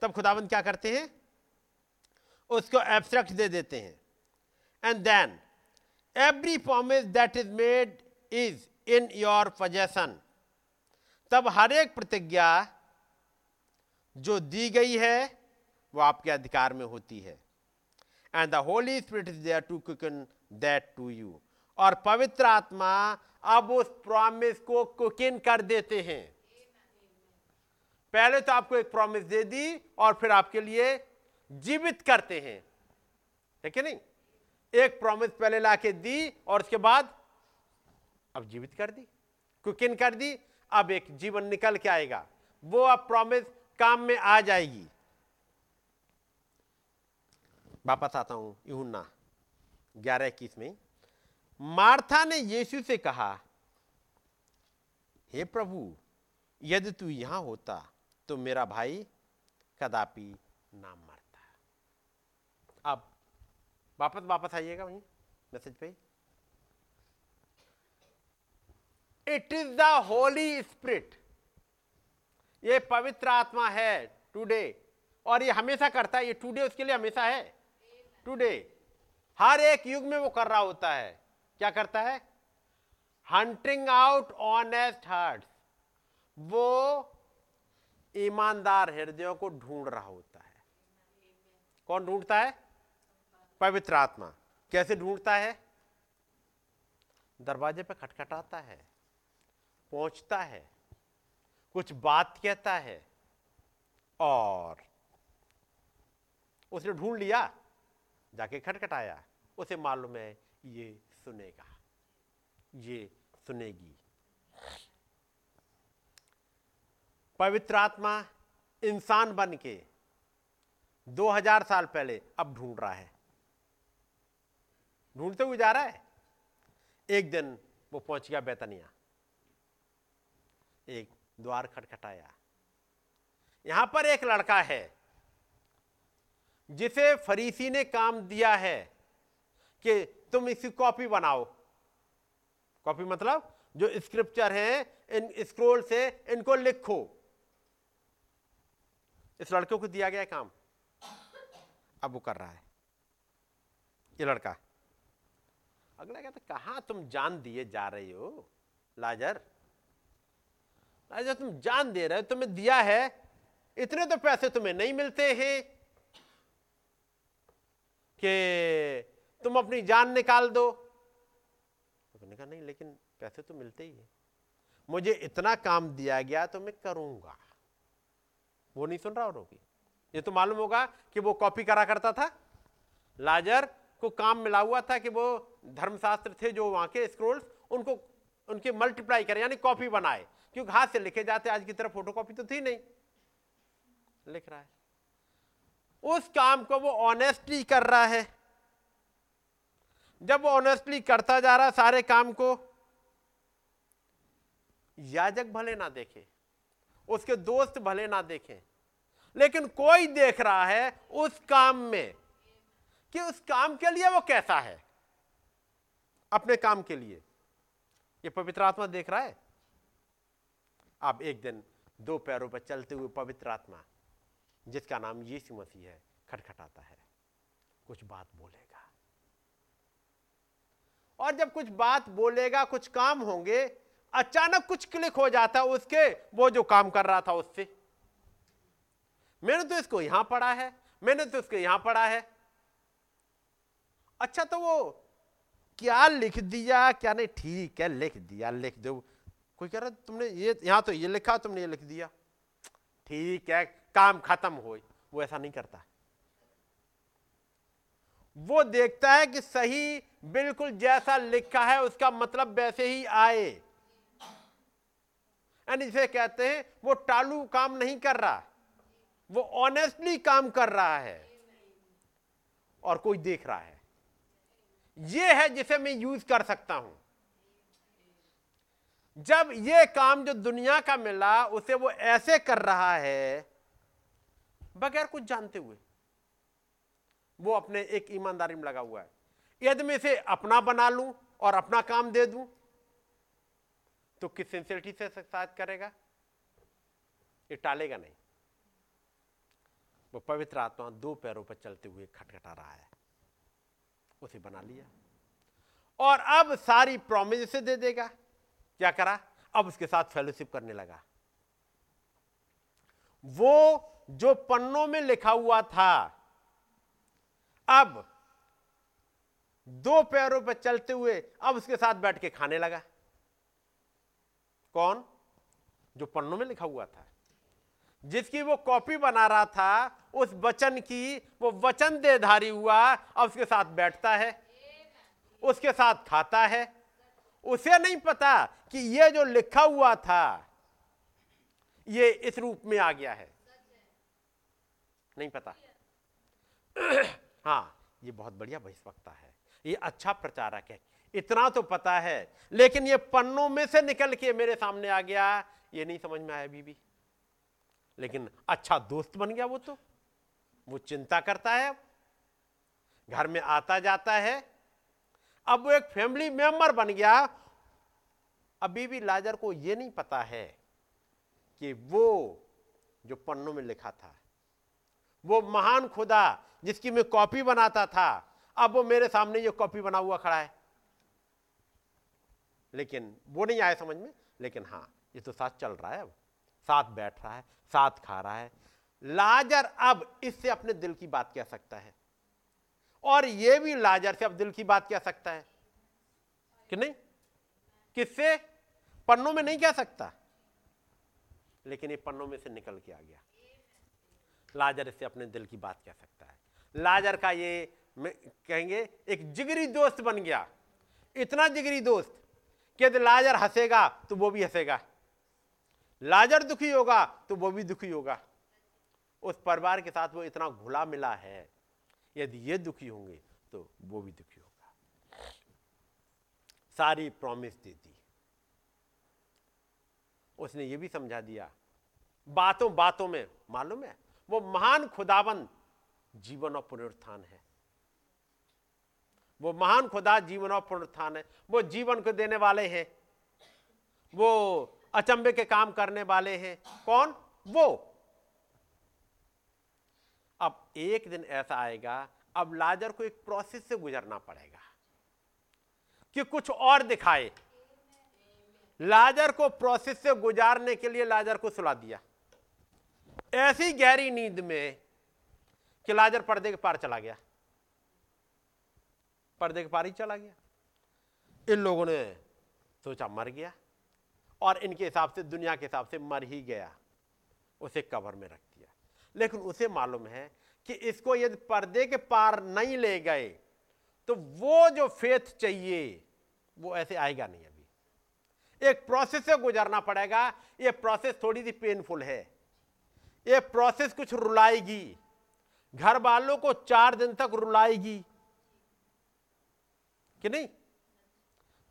तब खुदाबंद क्या करते हैं? उसको एब्स्ट्रैक्ट दे देते हैं। And then every promise that is made is in your possession तब हर एक प्रतिज्ञा जो दी गई है, वो आपके अधिकार में होती है। And the Holy Spirit is there to quicken that to you और पवित्र आत्मा अब उस प्रॉमिस को कुकिन कर देते हैं। पहले तो आपको एक प्रॉमिस दे दी और फिर आपके लिए जीवित करते हैं। ठीक है नहीं? एक प्रॉमिस पहले लाके दी और उसके बाद अब जीवित कर दी। कुकिन कर दी, अब एक जीवन निकल के आएगा। वो अब प्रॉमिस काम में आ जाएगी। वापस आता हूँ यूना ग्यारह इक्कीस में, मार्था ने यीशु से कहा, हे प्रभु, यदि तू यहाँ होता तो मेरा भाई कदापि ना मरता। अब वापस वापस आइएगा वहीं मैसेज पे। It is the Holy Spirit ये पवित्र आत्मा है टुडे और ये हमेशा करता है, ये टुडे उसके लिए हमेशा है? टुडे हर एक युग में वो कर रहा होता है। क्या करता है? हंटिंग आउट ऑनेस्ट हार्ट वो ईमानदार हृदयों को ढूंढ रहा होता है। कौन ढूंढता है? पवित्र आत्मा। कैसे ढूंढता है? दरवाजे पे खटखटाता है। पहुँचता है, कुछ बात कहता है, और उसने ढूंढ लिया, जाके खटखटाया, उसे मालूम है, ये सुनेगा, ये सुनेगी। पवित्र आत्मा इंसान बन के 2000 साल पहले अब ढूंढ रहा है। ढूंढते हुए जा रहा है। एक दिन वो पहुँच गया बैतनिया। एक द्वार खटखटाया। यहाँ पर एक लड़का है, जिसे फरीसी ने काम दिया है कि तुम इसकी कॉपी बनाओ। कॉपी मतलब जो स्क्रिप्चर है, इन स्क्रोल से इनको लिखो। इस लड़के को दिया गया काम। अब वो कर रहा है। ये लड़का, अगला कहता कहा तुम जान दिए जा रहे हो, लाजर? लाजर तुम जान दे रहे हो, तुम्हें दिया है। इतने तो पैसे तुम्हें नहीं मिलते हैं कि तुम अपनी जान निकाल दो। तो कहा, नहीं, लेकिन पैसे तो मिलते ही है। मुझे इतना काम दिया गया तो मैं करूँगा। वो नहीं सुन रहा और उन्होंने ये तो मालूम होगा कि वो कॉपी करा करता था। लाजर को काम मिला हुआ था कि वो धर्मशास्त्र थे जो वहाँ के स्क्रोल्स, उनको उनके मल्टीप्लाई करें, यानी कॉपी बनाए। क्योंकि हाथ से लिखे जाते आज की तरह फ़ोटो कॉपी तो थी नहीं। लिख रहा है। उस काम को वो ऑनेस्टली कर रहा है। जब वो ऑनेस्टली करता जा रहा सारे काम को, याजक भले ना देखे, उसके दोस्त भले ना देखें, लेकिन कोई देख रहा है उस काम में कि उस काम के लिए वो कैसा है। अपने काम के लिए। ये पवित्र आत्मा देख रहा है? आप एक दिन दो पैरों पर चलते हुए पवित्र आत्मा, जिसका नाम यीशु मसीह है, खटखटाता है। कुछ बात बोलेगा। और जब कुछ बात बोलेगा, कुछ काम होंगे, अचानक कुछ क्लिक हो जाता है उसके, वो जो काम कर रहा था उससे। मैंने तो इसको यहाँ पढ़ा है, मैंने तो इसको यहाँ पढ़ा है। अच्छा तो वो क्या लिख दिया, क्या नहीं? ठीक है, लिख दिया, लिख दो। कोई कह रहा तुमने ये, यहाँ तो ये लिखा, तुमने ये लिख दिया। ठीक है, काम खत्म हो, वो ऐसा नहीं करता। वो देखता है कि सही बिल्कुल जैसा लिखा है, उसका मतलब वैसे ही आए। यानी जिसे कहते हैं, वो टालू काम नहीं कर रहा, वो ऑनेस्टली काम कर रहा है। और कोई देख रहा है। ये है जिसे मैं यूज़ कर सकता हूँ। जब ये काम जो दुनिया का मिला, उसे वो ऐसे कर रहा है, बगैर कुछ जानते हुए, वो अपने एक ईमानदारी में लगा हुआ है। यदि मैं इसे अपना बना लूँ और अपना काम दे दूँ तो किस सिंसियरिटी से साथ करेगा? ये टालेगा नहीं। वो पवित्र आत्मा दो पैरों पर चलते हुए खटखटा रहा है। उसे बना लिया। और अब सारी प्रॉमिस से दे देगा। क्या करा? अब उसके साथ फेलोशिप करने लगा। वो जो पन्नों में लिखा हुआ था, अब दो पैरों पर चलते हुए अब उसके साथ बैठ के खाने लगा। कौन? जो पन्नों में लिखा हुआ था, जिसकी वो कॉपी बना रहा था उस वचन की, वो वचन देधारी हुआ और उसके साथ बैठता है, उसके साथ खाता है। उसे नहीं पता कि ये जो लिखा हुआ था, ये इस रूप में आ गया है। नहीं पता। <clears throat> हाँ ये बहुत बढ़िया बहिष्वक्ता है। ये अच्छा प्रचारक है। इतना तो पता है, लेकिन ये पन्नों में से निकल के मेरे सामने आ गया, ये नहीं समझ में आया अभी भी लेकिन अच्छा दोस्त बन गया वो तो। वो चिंता करता है, घर में आता जाता है। अब वो एक फैमिली मेंबर बन गया। अभी भी लाजर को ये नहीं पता है कि वो जो पन्नों में लिखा था, वो महान खुदा जिसकी मैं कॉपी बनाता था, अब वो मेरे सामने ये कॉपी बना हुआ खड़ा है। लेकिन वो नहीं आया समझ में, लेकिन हाँ ये तो साथ चल रहा है अब। साथ बैठ रहा है, साथ खा रहा है लाजर अब इससे अपने दिल की बात कह सकता है। और ये भी लाजर से अब दिल की बात कह सकता है। कि नहीं? किससे? पन्नों में नहीं कह सकता। लेकिन ये पन्नों में से निकल के आ गया। लाजर इससे अपने दिल की बात कह सकता है। लाजर का ये कहेंगे, एक जिगरी दोस्त बन गया। इतना जिगरी दोस्त कि यदि लाजर हंसेगा तो वो भी हंसेगा। लाजर दुखी होगा तो वो भी दुखी होगा। उस परिवार के साथ वो इतना घुला मिला है, यदि ये दुखी होंगे तो वो भी दुखी होगा। सारी प्रॉमिस दे दी। उसने ये भी समझा दिया, बातों बातों में, मालूम है, वो महान खुदावन जीवन और पुनरुत्थान है। वो महान खुदा जीवन और पुनरुत्थान है, वो जीवन को देने वाले हैं, वो अचंबे के काम करने वाले हैं, कौन? वो अब एक दिन ऐसा आएगा, अब लाजर को एक प्रोसेस से गुजरना पड़ेगा कि कुछ और दिखाए। लाजर को प्रोसेस से गुजारने के लिए लाजर को सुला दिया। ऐसी गहरी नींद में कि लाजर पर्दे के पार चला गया। पर्दे के पार ही चला गया। इन लोगों ने सोचा मर गया और इनके हिसाब से, दुनिया के हिसाब से मर ही गया, उसे कवर में रख लेकिन उसे मालूम है कि इसको यदि पर्दे के पार नहीं ले गए तो वो जो फेथ चाहिए, वो ऐसे आएगा नहीं अभी। एक प्रोसेस से गुजरना पड़ेगा। ये प्रोसेस थोड़ी सी पेनफुल है। ये प्रोसेस कुछ रुलाएगी। घर वालों को चार दिन तक रुलाएगी। कि नहीं?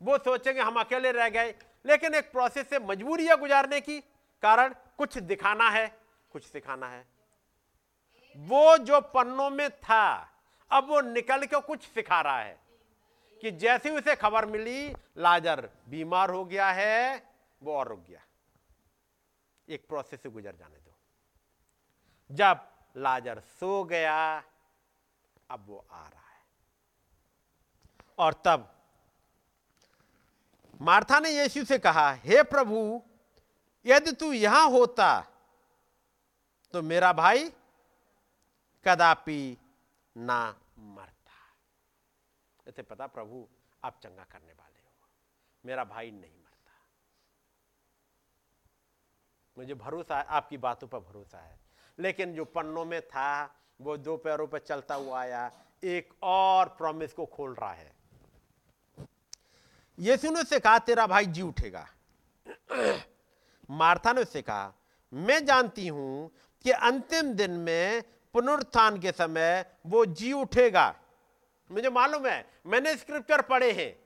वो सोचेंगे, हम अकेले रह गए। लेकिन एक प्रोसेस से मजबूरी है गुजारने की। कारण, कुछ दिखाना है, कुछ सिखाना है। वो जो पन्नों में था, अब वो निकल के कुछ सिखा रहा है कि जैसे उसे खबर मिली, लाजर बीमार हो गया है, वो और रुक गया। एक प्रोसेस से गुजर जाने दो। जब लाजर सो गया, अब वो आ रहा है। और तब मार्था ने यीशु से कहा, हे प्रभु, यदि तू यहाँ होता तो मेरा भाई कदापि ना मरता। इसे पता, प्रभु, आप चंगा करने वाले हो। मेरा भाई नहीं मरता। मुझे भरोसा है आपकी बातों पर भरोसा है। लेकिन जो पन्नों में था, वो दो पैरों पर चलता हुआ आया, एक और प्रॉमिस को खोल रहा है। यीशु ने उससे कहा, तेरा भाई जी उठेगा। मार्था ने उससे कहा, मैं जानती हूँ कि अंतिम दिन में पुनरुत्थान के समय वो जी उठेगा। मुझे मालूम है, मैंने स्क्रिप्चर पढ़े हैं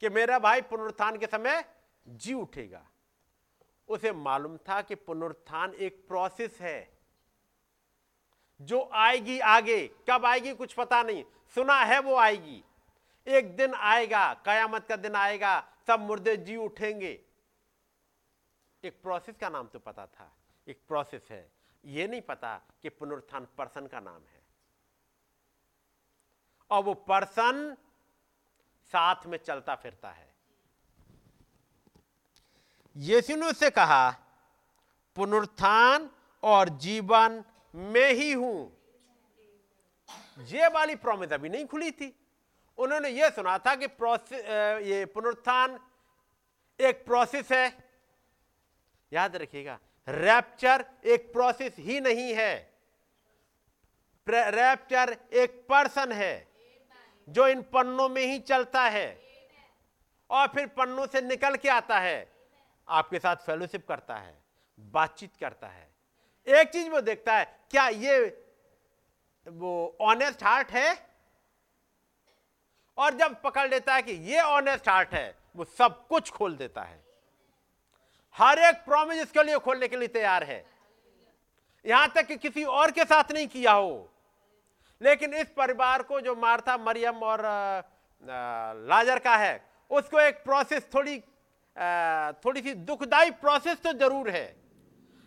कि मेरा भाई पुनरुत्थान के समय जी उठेगा। उसे मालूम था कि पुनरुत्थान एक प्रोसेस है। जो आएगी आगे, कब आएगी कुछ पता नहीं। सुना है वो आएगी। एक दिन आएगा, कयामत का दिन आएगा सब मुर्दे जी उठेंगे। एक प्रोसेस का नाम तो पता था। एक प्रोसेस है। ये नहीं पता कि पुनरुत्थान पर्सन का नाम है। और वो पर्सन साथ में चलता फिरता है। यीशु ने उससे कहा, पुनरुत्थान और जीवन में ही हूँ। ये वाली प्रॉमिस अभी नहीं खुली थी। उन्होंने ये सुना था कि ये पुनरुत्थान एक प्रोसेस है। याद रखिएगा रैप्चर एक प्रोसेस ही नहीं है। रैप्चर एक पर्सन है, जो इन पन्नों में ही चलता है और फिर पन्नों से निकल के आता है। आपके साथ फेलोशिप करता है, बातचीत करता है। एक चीज़ वो देखता है, क्या ये वो ऑनेस्ट हार्ट है? और जब पकड़ लेता है कि ये ऑनेस्ट हार्ट है, वो सब कुछ खोल देता है। हर एक प्रॉमिस इसके लिए खोलने के लिए तैयार है। यहाँ तक कि किसी और के साथ नहीं किया हो। लेकिन इस परिवार को जो मार्था, मरियम और लाजर का है, उसको एक प्रोसेस थोड़ी थोड़ी सी दुखदाई प्रोसेस तो ज़रूर है।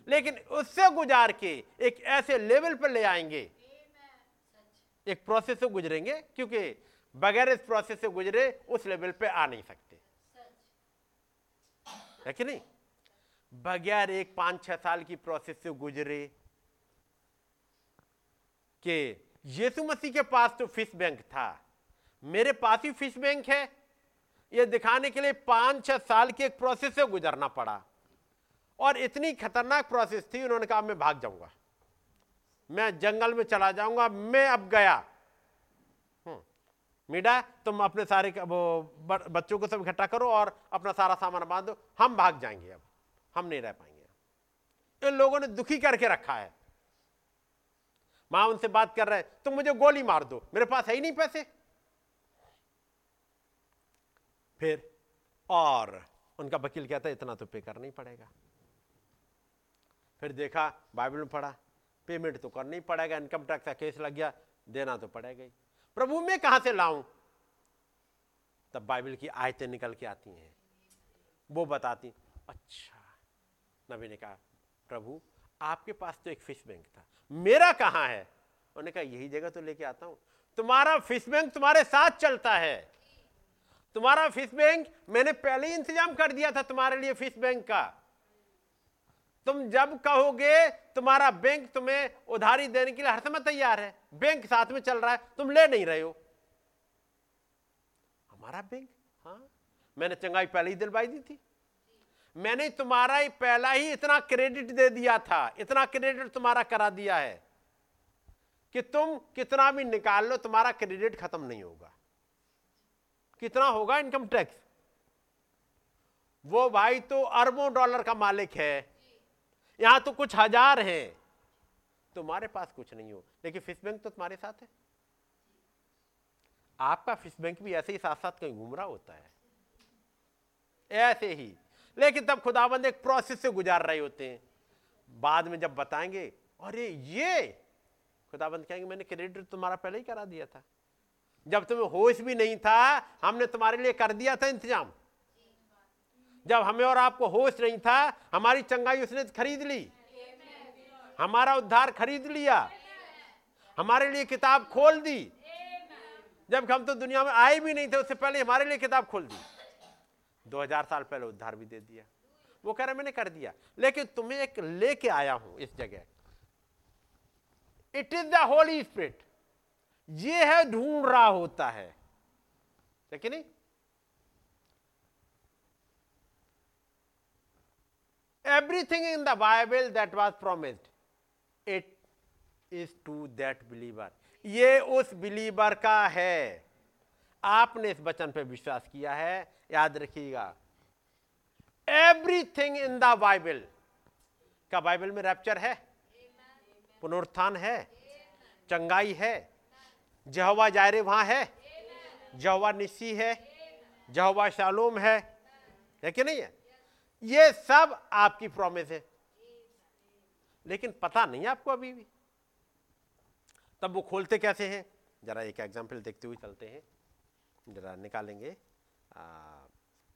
लेकिन उससे गुजार के एक ऐसे लेवल पर ले आएँगे। एक प्रोसेस से गुजरेंगे, क्योंकि बगैर इस प्रोसेस से गुजरे उस लेवल पे आ नहीं सकते। है कि नहीं? बगैर एक पाँच छह साल की प्रोसेस से गुजरे के यीशु मसीह के पास तो फ़िश बैंक था। मेरे पास ही फ़िश बैंक है। यह दिखाने के लिए पाँच छह साल की एक प्रोसेस से गुजरना पड़ा। और इतनी खतरनाक प्रोसेस थी उन्होंने कहा मैं भाग जाऊँगा। मैं जंगल में चला जाऊँगा। मैं अब गया। हम्म, मीडा तुम अपने सारे वो बच्चों को सब इकट्ठा करो और अपना सारा सामान बांधो। हम भाग जाएँगे अब। हम नहीं रह पाएँगे। इन लोगों ने दुखी करके रखा है। माँ उनसे बात कर रहे हैं, तुम मुझे गोली मार दो, मेरे पास है ही नहीं पैसे। फिर और उनका वकील कहता है, इतना तो पे करना ही पड़ेगा। फिर देखा, बाइबल में पढ़ा, पेमेंट तो करना ही पड़ेगा, इनकम टैक्स का केस लग गया, देना तो पड़ेगा ही। प्रभु, मैं कहाँ से लाऊं? तब बाइबल की आयतें निकल के आती हैं। वो बताती अच्छा नबी ने कहा, प्रभु, आपके पास तो एक फ़िश बैंक था। मेरा कहाँ है? उन्होंने कहा, यही जगह तो लेके आता हूँ। तुम्हारा फ़िश बैंक तुम्हारे साथ चलता है। तुम्हारा फ़िश बैंक मैंने पहले ही इंतज़ाम कर दिया था तुम्हारे लिए फ़िश बैंक का। तुम जब कहोगे, तुम्हारा बैंक तुम्हें उधारी देने के लिए हर समय तैयार है। बैंक साथ में चल रहा है। तुम ले नहीं रहे हो। हमारा बैंक हाँ। मैंने चंगाई पहले ही दिलवाई दी थी। मैंने तुम्हारा ही पहला ही इतना क्रेडिट दे दिया था, इतना क्रेडिट तुम्हारा करा दिया है कि तुम कितना भी निकाल लो, तुम्हारा क्रेडिट खत्म नहीं होगा। कितना होगा इनकम टैक्स? वो भाई तो अरबों डॉलर का मालिक है। यहाँ तो कुछ हज़ार हैं। तुम्हारे पास कुछ नहीं हो। लेकिन फ़िश बैंक तो तुम्हारे साथ है। आपका फ़िश बैंक भी ऐसे ही साथ साथ कहीं घूम रहा होता है। ऐसे ही। लेकिन तब खुदाबंद एक प्रोसेस से गुजार रहे होते हैं। बाद में जब बताएँगे, अरे, ये खुदाबंद कहेंगे, मैंने क्रेडिट तुम्हारा पहले ही करा दिया था। जब तुम्हें होश भी नहीं था, हमने तुम्हारे लिए कर दिया था इंतज़ाम। जब हमें और आपको होश नहीं था, हमारी चंगाई उसने खरीद ली। हमारा उद्धार खरीद लिया। हमारे लिए किताब खोल दी। जब हम तो दुनिया में आए भी नहीं थे, उससे पहले हमारे लिए किताब खोल दी। 2000 साल पहले उद्धार भी दे दिया। वो कह रहे मैंने कर दिया। लेकिन तुम्हें एक लेके आया हूँ इस जगह। It is the Holy Spirit ये है ढूंढ रहा होता है। लेकिन नहीं? Everything in the Bible that was promised, it is to that believer. ये उस बिलीवर का है। आपने इस वचन पर विश्वास किया है, याद रखिएगा। एवरीथिंग इन द बाइबल का बाइबल में रैप्चर है? पुनरुत्थान है? चंगाई है? जहवा जायरे वहाँ है? जहवा निस्सी है? जहवा शालोम है? है कि नहीं है? ये सब आपकी प्रॉमिस है। लेकिन पता नहीं आपको अभी भी। तब वो खोलते कैसे हैं? जरा एक एग्ज़ाम्पल देखते हुए चलते हैं। जरा निकालेंगे।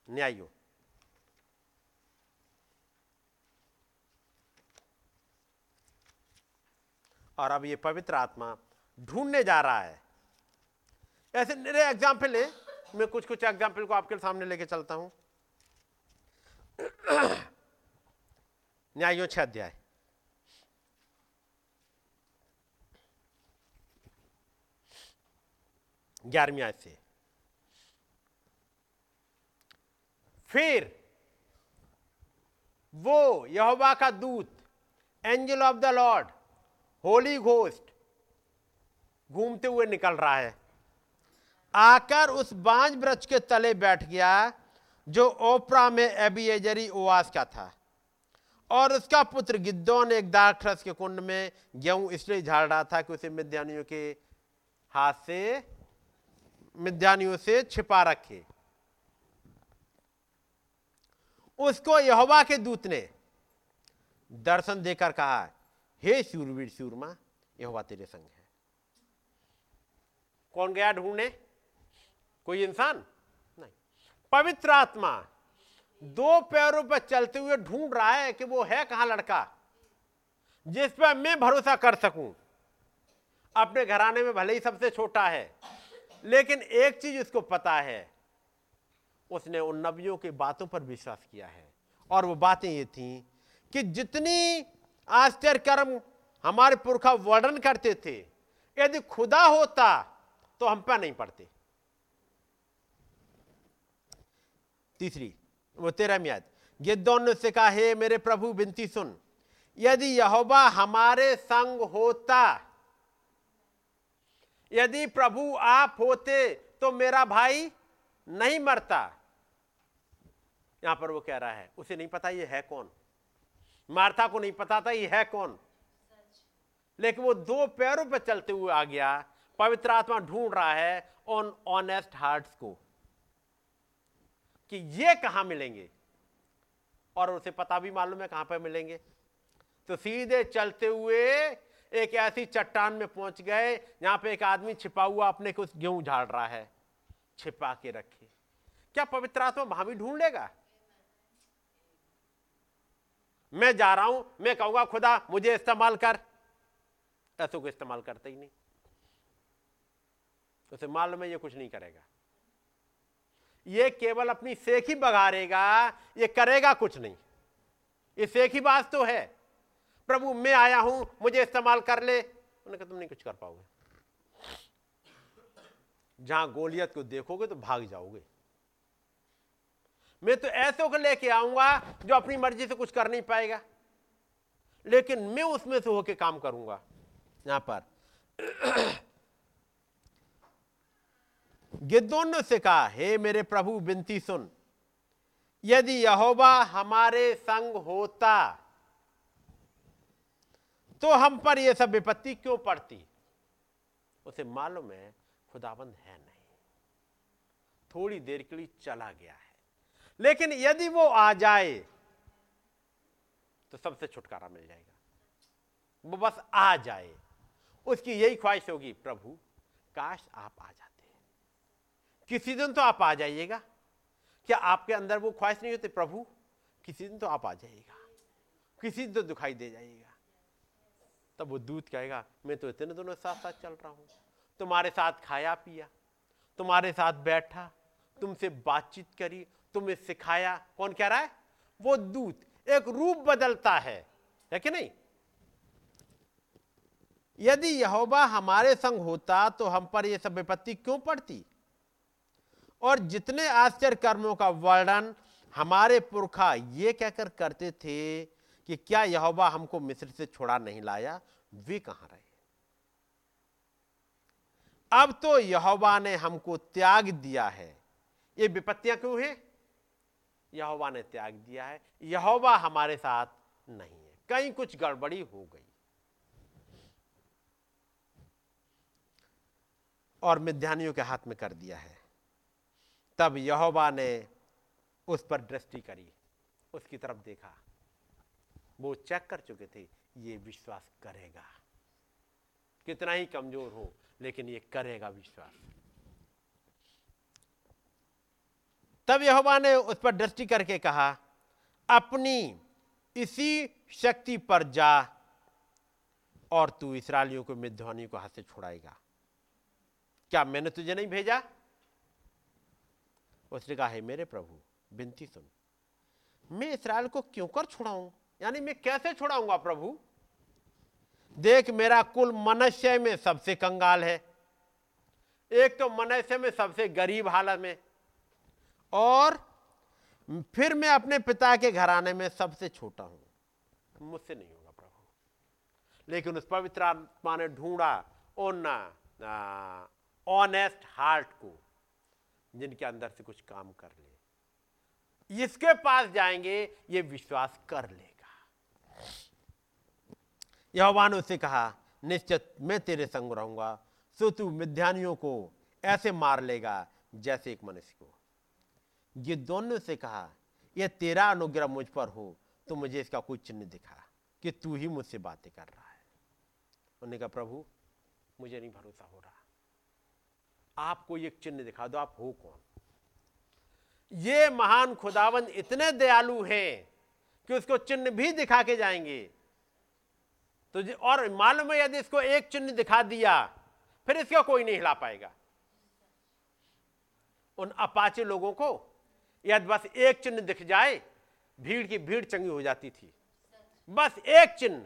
न्यायो और अब ये पवित्र आत्मा ढूँढने जा रहा है। ऐसे मेरे एग्ज़ाम्पल है। मैं कुछ कुछ एग्ज़ाम्पल को आपके सामने लेके चलता हूँ। न्यायों छह अध्याय। ग्यारहवीं आयत से। फिर वो यहोवा का दूत, angel of the Lord, holy ghost, घूमते हुए निकल रहा है। आकर उस बांझ वृक्ष के तले बैठ गया, जो ओपरा में एबिएजरी ओवास का था। और उसका पुत्र गिद्दोन एक दाखरस के कुंड में गेहूँ इसलिए झाड़ रहा था कि उसे मिद्यानियों के हाथ से, मिद्यानियों से छिपा रखे। उसको यहोवा के दूत ने दर्शन देकर कहा, हे सूरवीर सूरमा यहोवा तेरे संग है। कौन गया ढूँढने? कोई इंसान? नहीं। पवित्र आत्मा, दो पैरों पर चलते हुए ढूंढ रहा है कि वो है कहाँ लड़का, जिस पर मैं भरोसा कर सकूँ। अपने घराने में भले ही सबसे छोटा है, लेकिन एक चीज़ उसको पता है उसने उन नबियों की बातों पर विश्वास किया है। और वो बातें ये थी कि जितनी आश्चर्य कर्म हमारे पुरखा वर्णन करते थे, यदि खुदा होता तो हम पर नहीं पड़ते। तीसरी, वो तेरह म्याद गिद्दौन ने से कहा, हे मेरे प्रभु बिनती सुन, यदि यहोवा हमारे संग होता, यदि प्रभु आप होते तो मेरा भाई नहीं मरता। यहाँ पर वो कह रहा है, उसे नहीं पता ये है कौन। मार्था को नहीं पता था ये है कौन। लेकिन वो दो पैरों पर चलते हुए आ गया, पवित्र आत्मा ढूंढ रहा है ऑन ऑनेस्ट हार्ट्स को, कि ये कहाँ मिलेंगे? और उसे पता भी मालूम है कहाँ पर मिलेंगे। तो सीधे चलते हुए एक ऐसी चट्टान में पहुँच गए यहाँ पे एक आदमी छिपा हुआ अपने कुछ गेहूँ झाड़ रहा है। छिपा के रखे। क्या पवित्र आत्मा वहाँ भी ढूंढ लेगा? मैं जा रहा हूँ, मैं कहूँगा, खुदा, मुझे इस्तेमाल कर। ऐसों को इस्तेमाल करते ही नहीं। उसे मालूम है ये कुछ नहीं करेगा। ये केवल अपनी सेख ही बघारेगा ये करेगा कुछ नहीं। ये सेख ही बात तो है। प्रभु, मैं आया हूँ, मुझे इस्तेमाल कर ले। उन्होंने कहा, तुम नहीं कुछ कर पाओगे। जहाँ गोलियत को देखोगे तो भाग जाओगे। मैं तो ऐसे को लेके आऊँगा जो अपनी मर्ज़ी से कुछ कर नहीं पाएगा। लेकिन मैं उसमें से होके काम करूँगा। यहाँ पर <clears throat> गिद्दोन ने से कहा, हे मेरे प्रभु बिनती सुन। यदि यहोवा हमारे संग होता तो हम पर यह सब विपत्ति क्यों पड़ती? उसे मालूम है खुदाबंद है नहीं। थोड़ी देर के लिए चला गया है। लेकिन यदि वो आ जाए तो सबसे छुटकारा मिल जाएगा। वो बस आ जाए। उसकी यही ख्वाहिश होगी, प्रभु, काश आप आ जाते। किसी दिन तो आप आ जाइएगा। क्या आपके अंदर वो ख्वाहिश नहीं होती, प्रभु, किसी दिन तो आप आ जाइएगा। किसी दिन तो दिखाई दे जाइएगा। तब वो दूध कहेगा, मैं तो इतने दोनों साथ साथ चल रहा हूँ। तुम्हारे साथ खाया पिया, तुम्हारे साथ बैठा, तुमसे बातचीत करी, तुम्हें सिखाया। कौन कह रहा है? वो दूत, एक रूप बदलता है। है कि नहीं? यदि यहोवा हमारे संग होता तो हम पर यह सब विपत्ति क्यों पड़ती? और जितने आश्चर्य कर्मों का वर्णन हमारे पुरखा ये कहकर करते थे कि क्या यहोवा हमको मिस्र से छोड़ा नहीं लाया, वे कहाँ रहे? अब तो यहोवा ने हमको त्याग दिया है। ये विपत्तियाँ क्यों है? यहोवा ने त्याग दिया है। यहोवा हमारे साथ नहीं है। कहीं कुछ गड़बड़ी हो गई। और मिध्यानियों के हाथ में कर दिया है। तब यहोवा ने उस पर दृष्टि करी। उसकी तरफ़ देखा। वो चेक कर चुके थे, ये विश्वास करेगा। कितना ही कमज़ोर हो लेकिन ये करेगा विश्वास। तब यहोवा ने उस पर दृष्टि करके कहा, अपनी इसी शक्ति पर जा और तू इसराइलियों को मिध्वानियों को हाथ से छुड़ाएगा। क्या मैंने तुझे नहीं भेजा? उसने कहा, है मेरे प्रभु बिनती सुन। मैं इसराइल को क्यों कर छुड़ाऊं? यानी मैं कैसे छुड़ाऊँगा प्रभु? देख मेरा कुल मनुष्य में सबसे कंगाल है। एक तो मनुष्य में सबसे गरीब हालत में। और फिर मैं अपने पिता के घराने में सबसे छोटा हूँ। मुझसे नहीं होगा प्रभु। लेकिन उस पवित्र आत्मा ने ढूंढा उन ऑनेस्ट हार्ट को, जिनके अंदर से कुछ काम कर ले। इसके पास जाएँगे, ये विश्वास कर लेगा। यहोवा ने उससे कहा, निश्चित मैं तेरे संग रहूँगा, सो तू मिध्यानियों को ऐसे मार लेगा जैसे एक मनुष्य को। ये दोनों से कहा, यह तेरा अनुग्रह मुझ पर हो तो मुझे इसका कोई चिन्ह दिखा कि तू ही मुझसे बातें कर रहा है। उन्होंने कहा, प्रभु, मुझे नहीं भरोसा हो रहा। आपको एक चिन्ह दिखा दो, आप हो कौन? ये महान खुदावंद इतने दयालु हैं कि उसको चिन्ह भी दिखा के जाएँगे तो और मालूम है यदि इसको एक चिन्ह दिखा दिया, फिर इसका कोई नहीं हिला पाएगा। उन अपाचे लोगों को यदि बस एक चिन्ह दिख जाए, भीड़ की भीड़ चंगी हो जाती थी। बस एक चिन्ह।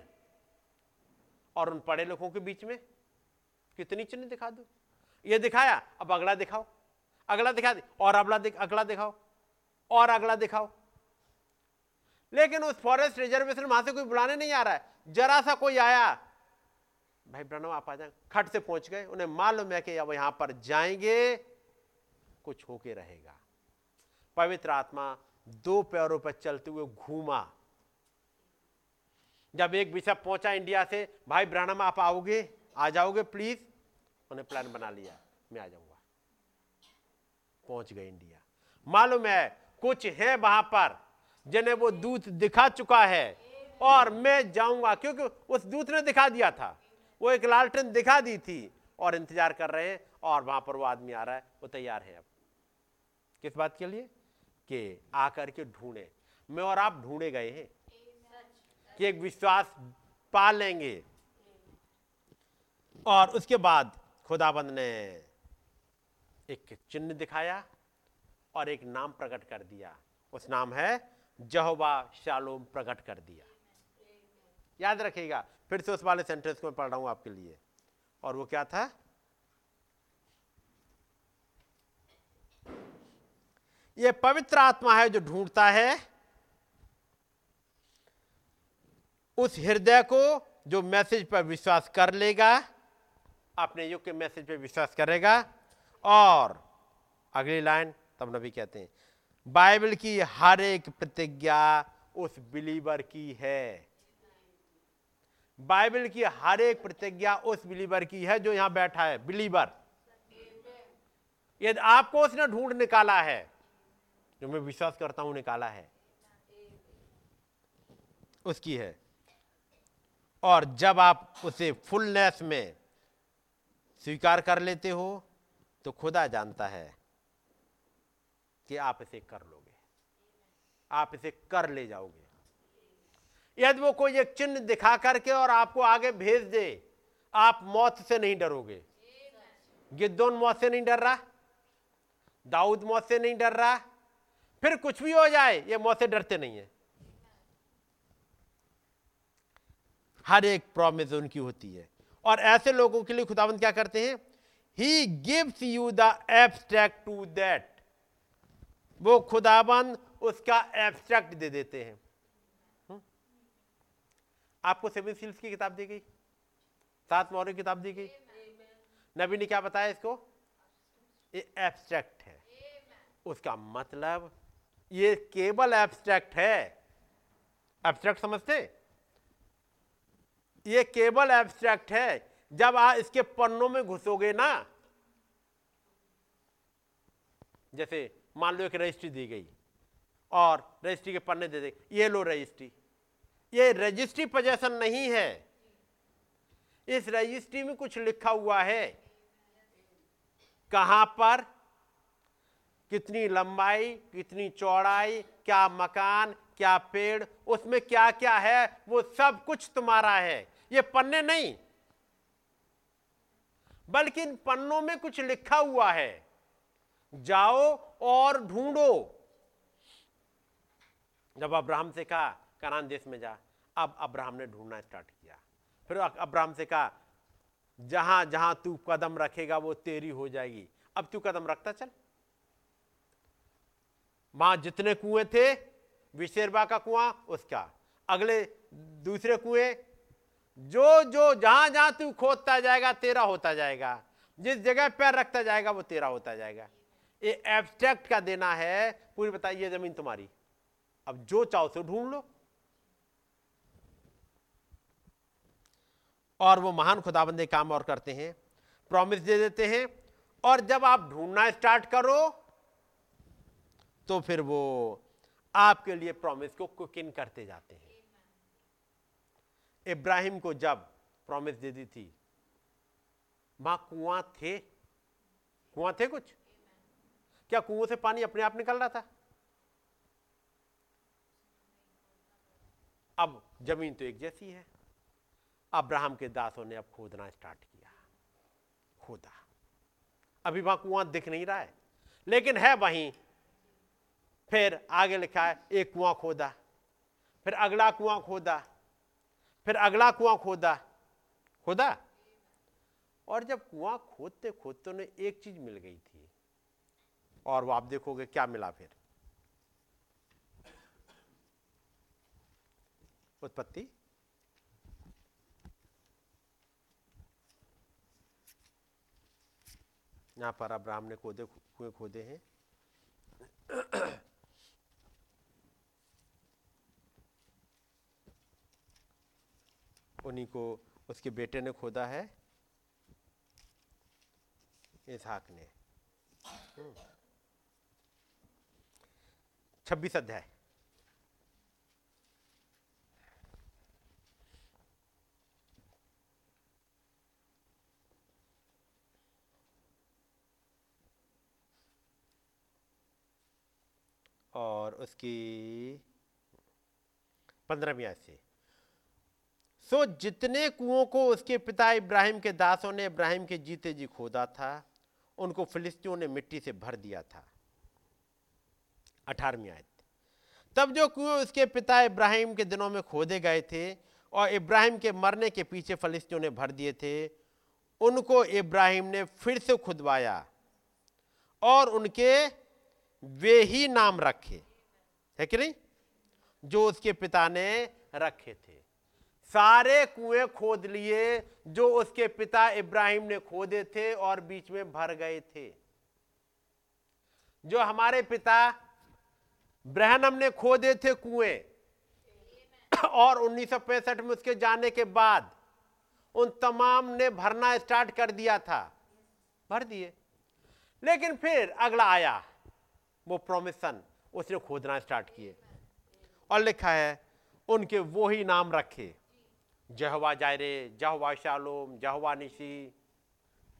और उन पढ़े लोगों के बीच में कितनी चिन्ह दिखा दो? ये दिखाया, अब अगला दिखाओ। अगला दिखा दे, और अगला दिख, अगला दिखाओ, और अगला दिखाओ। लेकिन उस फॉरेस्ट रिजर्वेशन वहाँ से कोई बुलाने नहीं आ रहा है। जरा सा कोई आया, भाई ब्रनम आप आ जाए। खट से पहुँच गए। उन्हें मालूम है कि अब यहाँ पर जाएँगे, कुछ होके रहेगा। पवित्र आत्मा दो पैरों पर चलते हुए घूमा। जब एक बिशप पहुँचा इंडिया से, भाई ब्रानम आप आओगे? आ जाओगे प्लीज़ उन्हें प्लान बना लिया। मैं आ जाऊँगा। पहुँच गए इंडिया। मालूम है, कुछ है वहाँ पर जिन्हें वो दूत दिखा चुका है। और मैं जाऊँगा, क्योंकि उस दूत ने दिखा दिया था। वो एक लालटेन दिखा दी थी और इंतज़ार कर रहे हैं और वहाँ पर वो आदमी आ रहा है, वो तैयार है अब। किस बात के लिए? कि आकर के ढूंढे। मैं और आप ढूंढे गए हैं कि एक विश्वास पा लेंगे। और उसके बाद खुदाबंद ने एक चिन्ह दिखाया और एक नाम प्रकट कर दिया। उस नाम है जहोबा शालोम प्रकट कर दिया। याद रखिएगा, फिर से उस वाले सेंटेंस को मैं पढ़ रहा हूँ आपके लिए। और वो क्या था? ये पवित्र आत्मा है जो ढूंढता है उस हृदय को जो मैसेज पर विश्वास कर लेगा, अपने युग के मैसेज पर विश्वास करेगा। और अगली लाइन तब नबी कहते हैं बाइबल की हर एक प्रतिज्ञा उस बिलीवर की है। बाइबल की हर एक प्रतिज्ञा उस बिलीवर की है जो यहाँ बैठा है, बिलीवर। यदि आपको उसने ढूंढ निकाला है, जो मैं विश्वास करता हूँ निकाला है, उसकी है। और जब आप उसे फुलनेस में स्वीकार कर लेते हो तो खुदा जानता है कि आप इसे कर लोगे। आप इसे कर ले जाओगे। यदि वो कोई एक चिन्ह दिखा करके और आपको आगे भेज दे, आप मौत से नहीं डरोगे। गिद्दोन मौत से नहीं डर रहा, दाऊद मौत से नहीं डर रहा, फिर कुछ भी हो जाए, ये मौत से डरते नहीं है। हर एक प्रॉमिस उनकी होती है। और ऐसे लोगों के लिए खुदावंत क्या करते हैं? He gives you the abstract to that वो खुदाबंद उसका एब्स्ट्रैक्ट दे देते हैं। हुँ? आपको सेवन सील्स की किताब दी गई? सात मौर्य किताब दी गई? नबी ने क्या बताया इसको? ये एब्स्ट्रैक्ट है। उसका मतलब ये केवल एब्स्ट्रैक्ट है। एब्स्ट्रैक्ट समझते ये केवल एब्स्ट्रैक्ट है। जब आप इसके पन्नों में घुसोगे ना, जैसे मान लो एक रजिस्ट्री दी गई। और रजिस्ट्री के पन्ने दे दे, ये लो रजिस्ट्री ये रजिस्ट्री पोजेशन नहीं है। इस रजिस्ट्री में कुछ लिखा हुआ है। कहाँ पर? कितनी लंबाई, कितनी चौड़ाई, क्या मकान, क्या पेड़, उसमें क्या क्या है, वो सब कुछ तुम्हारा है। ये पन्ने नहीं। बल्कि इन पन्नों में कुछ लिखा हुआ है। जाओ और ढूंढो। जब अब्राहम से कहा, कनान देश में जा। अब अब्राहम ने ढूंढना स्टार्ट किया। फिर अब्राहम से कहा, जहाँ जहाँ तू कदम रखेगा, वो तेरी हो जाएगी। अब तू कदम रखता चल। वहाँ जितने कुएँ थे, विशेरबा का कुआँ, उसका। अगले, दूसरे कुएँ, जो जो, जहाँ जहाँ तू खोदता जाएगा, तेरा होता जाएगा। जिस जगह पैर रखता जाएगा, वो तेरा होता जाएगा। ये एब्स्ट्रैक्ट का देना है? पूरी बताइए ज़मीन तुम्हारी। अब जो चाहो से ढूंढ लो। और वो महान खुदाबंदे काम और करते हैं प्रॉमिस दे देते हैं, और जब आप ढूंढना स्टार्ट करो तो फिर वो आपके लिए प्रॉमिस को कुकिंग करते जाते हैं। इब्राहिम को जब प्रॉमिस दे दी थी, माँ कुआँ थे? कुआँ थे कुछ? क्या कुओं से पानी अपने आप निकल रहा था? अब ज़मीन तो एक जैसी है। अब्राहम के दासों ने अब खोदना स्टार्ट किया। खोदा। अभी वहाँ कुआँ दिख नहीं रहा है। लेकिन है वहीं। फिर आगे लिखा है, एक कुआँ खोदा। फिर अगला कुआँ खोदा। फिर अगला कुआँ खोदा। खोदा? और जब कुआँ खोदते खोदते उन्हें एक चीज़ मिल गई थी। और वो आप देखोगे क्या मिला फिर? उत्पत्ति? यहाँ पर अब्राहम ने खोदे कुएँ खोदे हैं। उन्हीं को उसके बेटे ने खोदा है, इसहाक ने। छब्बीस अध्याय। और उसकी पंद्रहवीं आयत से। सो जितने कुओं को उसके पिता इब्राहिम के दासों ने इब्राहिम के जीते जी खोदा था, उनको फिलिस्तियों ने मिट्टी से भर दिया था। अठारहवीं आयत। तब जो कुएँ उसके पिता इब्राहिम के दिनों में खोदे गए थे और इब्राहिम के मरने के पीछे फलिस्तियों ने भर दिए थे, उनको इब्राहिम ने फिर से खुदवाया और उनके वे ही नाम रखे। है कि नहीं? जो उसके पिता ने रखे थे। सारे कुएँ खोद लिए जो उसके पिता इब्राहिम ने खोदे थे और बीच में भर गए थे। जो हमारे पिता ब्रहनम ने खोदे थे कुएँ। और उन्नीस सौ पैंसठ में उसके जाने के बाद उन तमाम ने भरना स्टार्ट कर दिया था। भर दिए। लेकिन फिर अगला आया, वो प्रोमिसन, उसने खोदना स्टार्ट किए। और लिखा है, उनके वो ही नाम रखे। जहवा जायरे, जहवा शालोम, जहवा निशी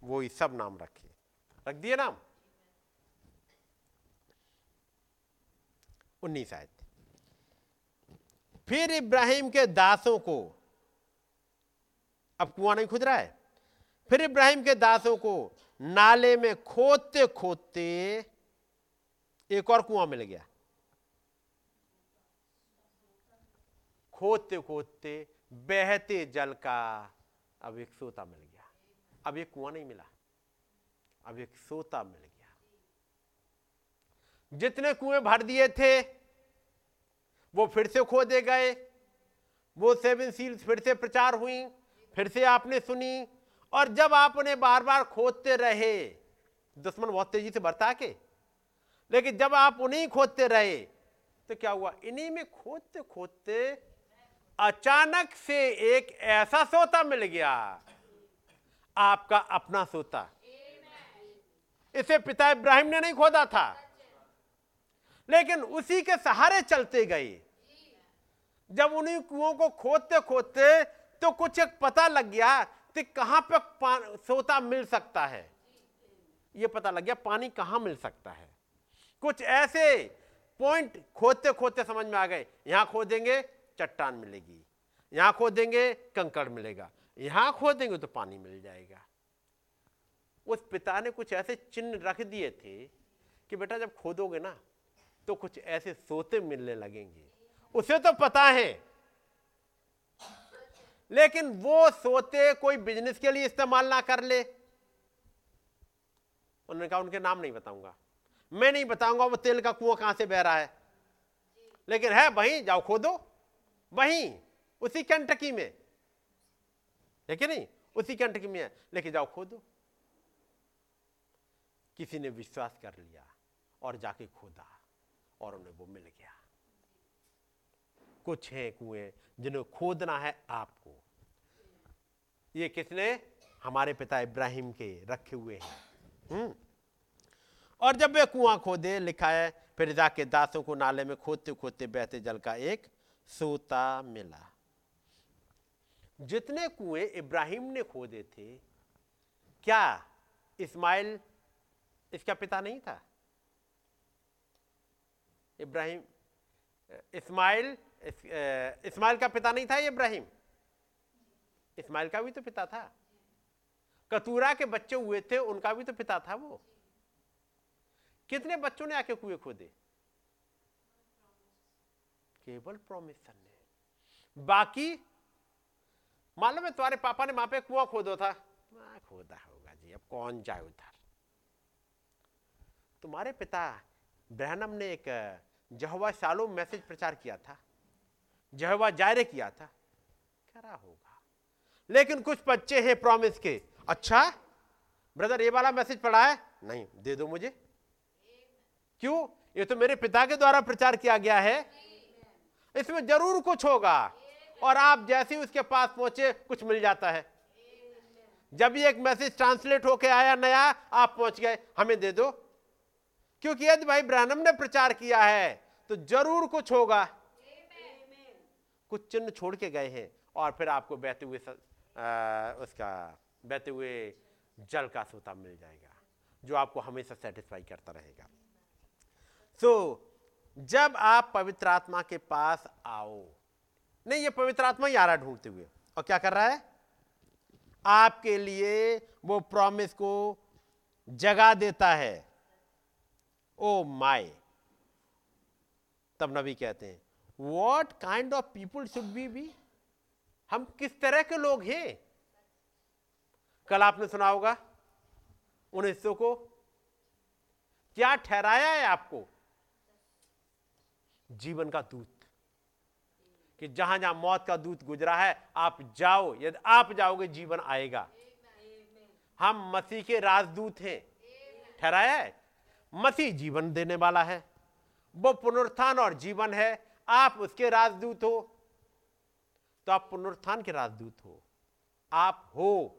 वो ही सब नाम रखे। रख दिए नाम? उन्नीस आयत फिर इब्राहिम के दासों को, अब कुआँ नहीं खुद रहा है। फिर इब्राहिम के दासों को नाले में खोदते खोदते एक और कुआँ मिल गया। खोदते खोदते बहते जल का अब एक सोता मिल गया। अब एक कुआँ नहीं मिला। अब एक सोता मिल गया। जितने कुएँ भर दिए थे वो फिर से खोदे गए। वो सेवन सील्स फिर से प्रचार हुई, फिर से आपने सुनी। और जब आपने बार बार खोदते रहे, दुश्मन बहुत तेज़ी से बरता के लेकिन जब आप उन्हीं खोदते रहे तो क्या हुआ? इन्हीं में खोदते खोदते अचानक से एक ऐसा सोता मिल गया। आपका अपना सोता। इसे पिता इब्राहिम ने नहीं खोदा था। लेकिन उसी के सहारे चलते गए। जब उन्हीं कुओं को खोदते खोदते तो कुछ एक पता लग गया कि कहाँ पर सोता मिल सकता है। यह पता लग गया पानी कहाँ मिल सकता है। कुछ ऐसे पॉइंट खोदते खोदते समझ में आ गए। यहाँ खोदेंगे, चट्टान मिलेगी। यहाँ खोदेंगे, कंकड़ मिलेगा। यहाँ खोदेंगे तो पानी मिल जाएगा। उस पिता ने कुछ ऐसे चिन्ह रख दिए थे कि बेटा जब खोदोगे ना तो कुछ ऐसे सोते मिलने लगेंगे। उसे तो पता है। लेकिन वो सोते कोई बिज़नेस के लिए इस्तेमाल ना कर ले। उन्होंने कहा, उनके नाम नहीं बताऊँगा। मैं नहीं बताऊँगा वो तेल का कुआँ कहाँ से बह रहा है। लेकिन है, वहीं जाओ, खोदो। वहीं, उसी कंटकी में। है कि नहीं? उसी कंटकी में है। लेकिन जाओ, खोदो। किसी ने विश्वास कर लिया और जाके खोदा और उन्हें वो मिल गया। कुछ हैं कुएँ जिन्हें खोदना है आपको। ये किसने हमारे पिता इब्राहिम के रखे हुए हैं। हम्म। और जब वे कुआँ खोदे, लिखा है, फिर जाके दासों को नाले में खोदते खोदते बहते जल का एक सोता मिला। जितने कुएँ इब्राहिम ने खोदे थे, क्या इस्माइल, इसका पिता नहीं था? इब्राहिम, इस्माइल इस्माइल का पिता नहीं था इब्राहिम? इस्माइल का भी तो पिता था। कतूरा के बच्चे हुए थे, उनका भी तो पिता था वो। कितने बच्चों ने आके कुएँ खोदे? केवल प्रोमिशन ने बाकी, मालूम है तुम्हारे पापा ने वहाँ पे कुआँ खोदो था? खोदा होगा जी, अब कौन जाए उधर? तुम्हारे पिता ब्रहनम ने एक जहवा शालो मैसेज प्रचार किया था। जहवा जायरे किया था। करा होगा? लेकिन कुछ बच्चे हैं प्रॉमिस के। अच्छा ब्रदर ये वाला मैसेज पढ़ा है? नहीं, दे दो मुझे। क्यों? ये तो मेरे पिता के द्वारा प्रचार किया गया है। इसमें ज़रूर कुछ होगा। और आप जैसे ही उसके पास पहुँचे, कुछ मिल जाता है। जब भी एक मैसेज ट्रांसलेट होके आया नया, आप पहुँच गए। हमें दे दो। क्योंकि यदि भाई ब्रहणम ने प्रचार किया है तो ज़रूर कुछ होगा। कुछ चिन्ह छोड़ के गए हैं और फिर आपको बहते हुए उसका बहते हुए जल का सोता मिल जाएगा जो आपको हमेशा सेटिस्फाई करता रहेगा। सो so, जब आप पवित्र आत्मा के पास आओ नहीं ये पवित्र आत्मा ही आ रहा ढूंढते हुए और क्या कर रहा है? आपके लिए वो प्रॉमिस को जगा देता है। ओ माय तब नबी कहते हैं what kind of people should be be हम किस तरह के लोग हैं? कल आपने सुना होगा उन हिस्सों को क्या ठहराया है आपको? जीवन का दूत। कि जहाँ जहाँ मौत का दूत गुजरा है, आप जाओ, यदि आप जाओगे, जीवन आएगा। हम मसीह के राजदूत हैं। ठहराया है? मसीह जीवन देने वाला है। वो पुनरुत्थान और जीवन है। आप उसके राजदूत हो तो आप पुनरुत्थान के राजदूत हो। आप हो,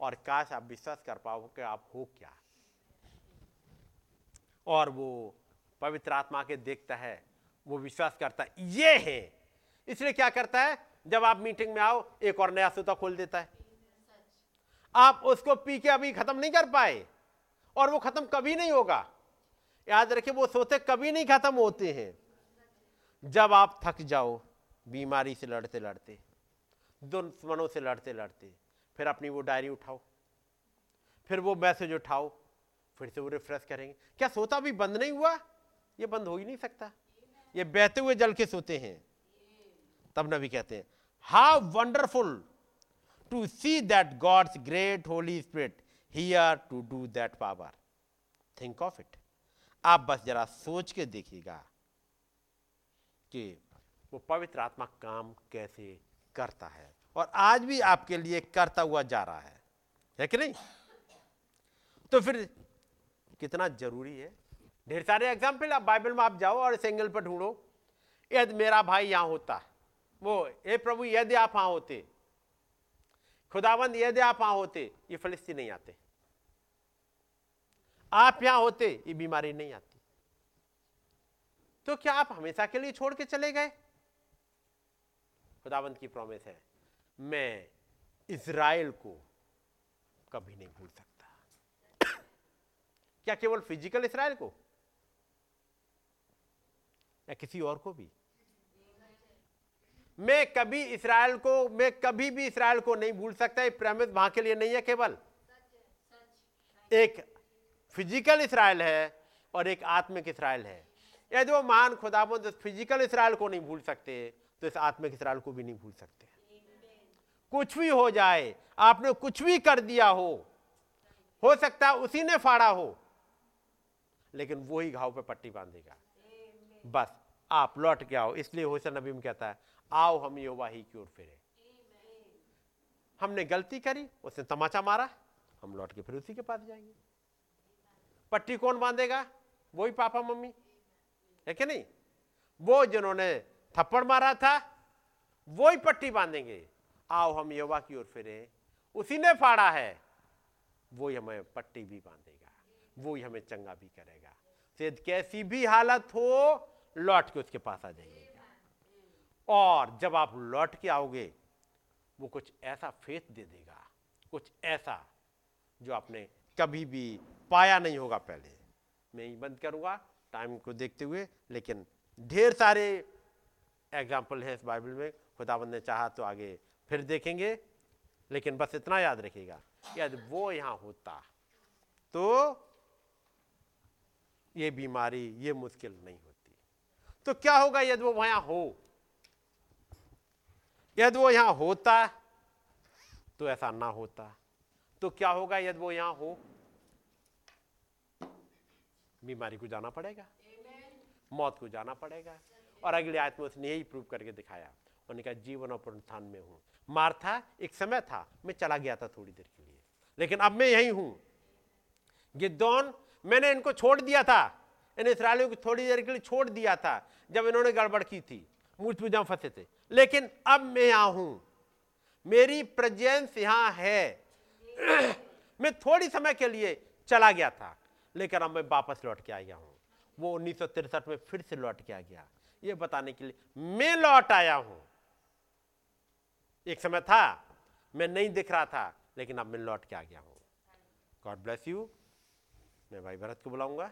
और काश आप विश्वास कर पाओ कि आप हो क्या। और वो पवित्र आत्मा के देखता है, वो विश्वास करता है, ये है। इसलिए क्या करता है, जब आप मीटिंग में आओ, एक और नया सूता खोल देता है। आप उसको पी के अभी खत्म नहीं कर पाए, और वो खत्म कभी नहीं होगा। याद रखिए, वो सोते कभी नहीं खत्म होते हैं। जब आप थक जाओ, बीमारी से लड़ते लड़ते, दुश्मनों से लड़ते लड़ते, फिर अपनी वो डायरी उठाओ, फिर वो मैसेज उठाओ, फिर से वो रिफ्रेश करेंगे। क्या सोता भी बंद नहीं हुआ? ये बंद हो ही नहीं सकता। ये बहते हुए जल के सोते हैं। तब नबी कहते हैं how wonderful to see that God's great Holy Spirit here to do that power think of it आप बस जरा सोच के देखिएगा। कि वो पवित्र आत्मा काम कैसे करता है। और आज भी आपके लिए करता हुआ जा रहा है। है कि नहीं? तो फिर कितना ज़रूरी है? ढेर सारे एग्ज़ाम्पल आप बाइबल में आप जाओ और इस एंगल पर ढूंढो। यदि मेरा भाई यहाँ होता, वो हे प्रभु, यदि आप वहाँ होते खुदाबंद यदि आप वहाँ होते, ये फलिस्ती नहीं आते। आप यहाँ होते, ये बीमारी नहीं आती। तो क्या आप हमेशा के लिए छोड़ के चले गए? खुदाबंद की प्रॉमिस है, मैं इज़राइल को कभी नहीं भूल सकता। क्या केवल फ़िज़िकल इसराइल को? या किसी और को भी? मैं कभी इसराइल को, मैं कभी भी इसराइल को नहीं भूल सकता। ये प्रमित वहाँ के लिए नहीं है केवल। एक फ़िज़िकल इसराइल है और एक आत्मिक इसराइल है। यदि वो महान खुदाबंद फ़िज़िकल इसराइल को नहीं भूल सकते तो इस आत्मिक इसराइल को भी नहीं भूल सकते। कुछ भी हो जाए, आपने कुछ भी कर दिया हो हो सकता है उसी ने फाड़ा हो, लेकिन वो ही घाव पे पट्टी बांधेगा। बस, आप लौट के आओ, इसलिए होसन नबी में कहता है, आओ हम योवा ही की ओर फिरे। हमने गलती करी, उसने तमाचा मारा, हम लौट के फिर उसी के पास जाएँगे। पट्टी कौन बांधेगा? वही पापा मम्मी। है कि नहीं? वो जिन्होंने थप्पड़ मारा था वो ही पट्टी बांधेंगे। आओ हम युवा की ओर फिरे। उसी ने फाड़ा है। वो ही हमें पट्टी भी बांधेगा। वो ही हमें चंगा भी करेगा। सिद्ध कैसी भी हालत हो, लौट के उसके पास आ जाइएगा। और जब आप लौट के आओगे, वो कुछ ऐसा फेथ दे देगा। कुछ ऐसा जो आपने कभी भी पाया नहीं होगा पहले। मैं ही बंद करूँगा। टाइम को देखते हुए, लेकिन ढेर सारे एग्ज़ाम्पल हैं इस बाइबल में खुदाबंद ने चाहा तो आगे फिर देखेंगे, लेकिन बस इतना याद रखिएगा यदि वो यहाँ होता तो ये बीमारी, ये मुश्किल नहीं होती। तो क्या होगा यदि वो वहाँ हो? यदि वो यहाँ होता तो ऐसा ना होता। तो क्या होगा यदि वो यहाँ हो? बीमारी को जाना पड़ेगा। मौत को जाना पड़ेगा। और अगले आयत में उसने यही प्रूव करके दिखाया। उन्होंने कहा जीवन और पुनरुत्थान में हूँ। मार्था एक समय था मैं चला गया था थोड़ी देर के लिए। लेकिन अब मैं यही हूँ। गिद्दौन मैंने इनको छोड़ दिया था। इन इसराइलियों को थोड़ी देर के लिए छोड़ दिया था जब इन्होंने गड़बड़ की थी। मूर्ति पूजा फंसे थे। लेकिन अब मैं यहाँ हूँ। मेरी प्रेजेंस यहाँ है। <clears throat> मैं थोड़ी समय के लिए चला गया था। लेकिन अब मैं वापस लौट के आ गया हूँ। वो उन्नीस में फिर से लौट के आ गया। ये बताने के लिए मैं लौट आया हूँ। एक समय था, मैं नहीं दिख रहा था, लेकिन अब मैं लौट के आ गया हूँ। गॉड ब्लेस यू मैं भाई भरत को बुलाऊँगा।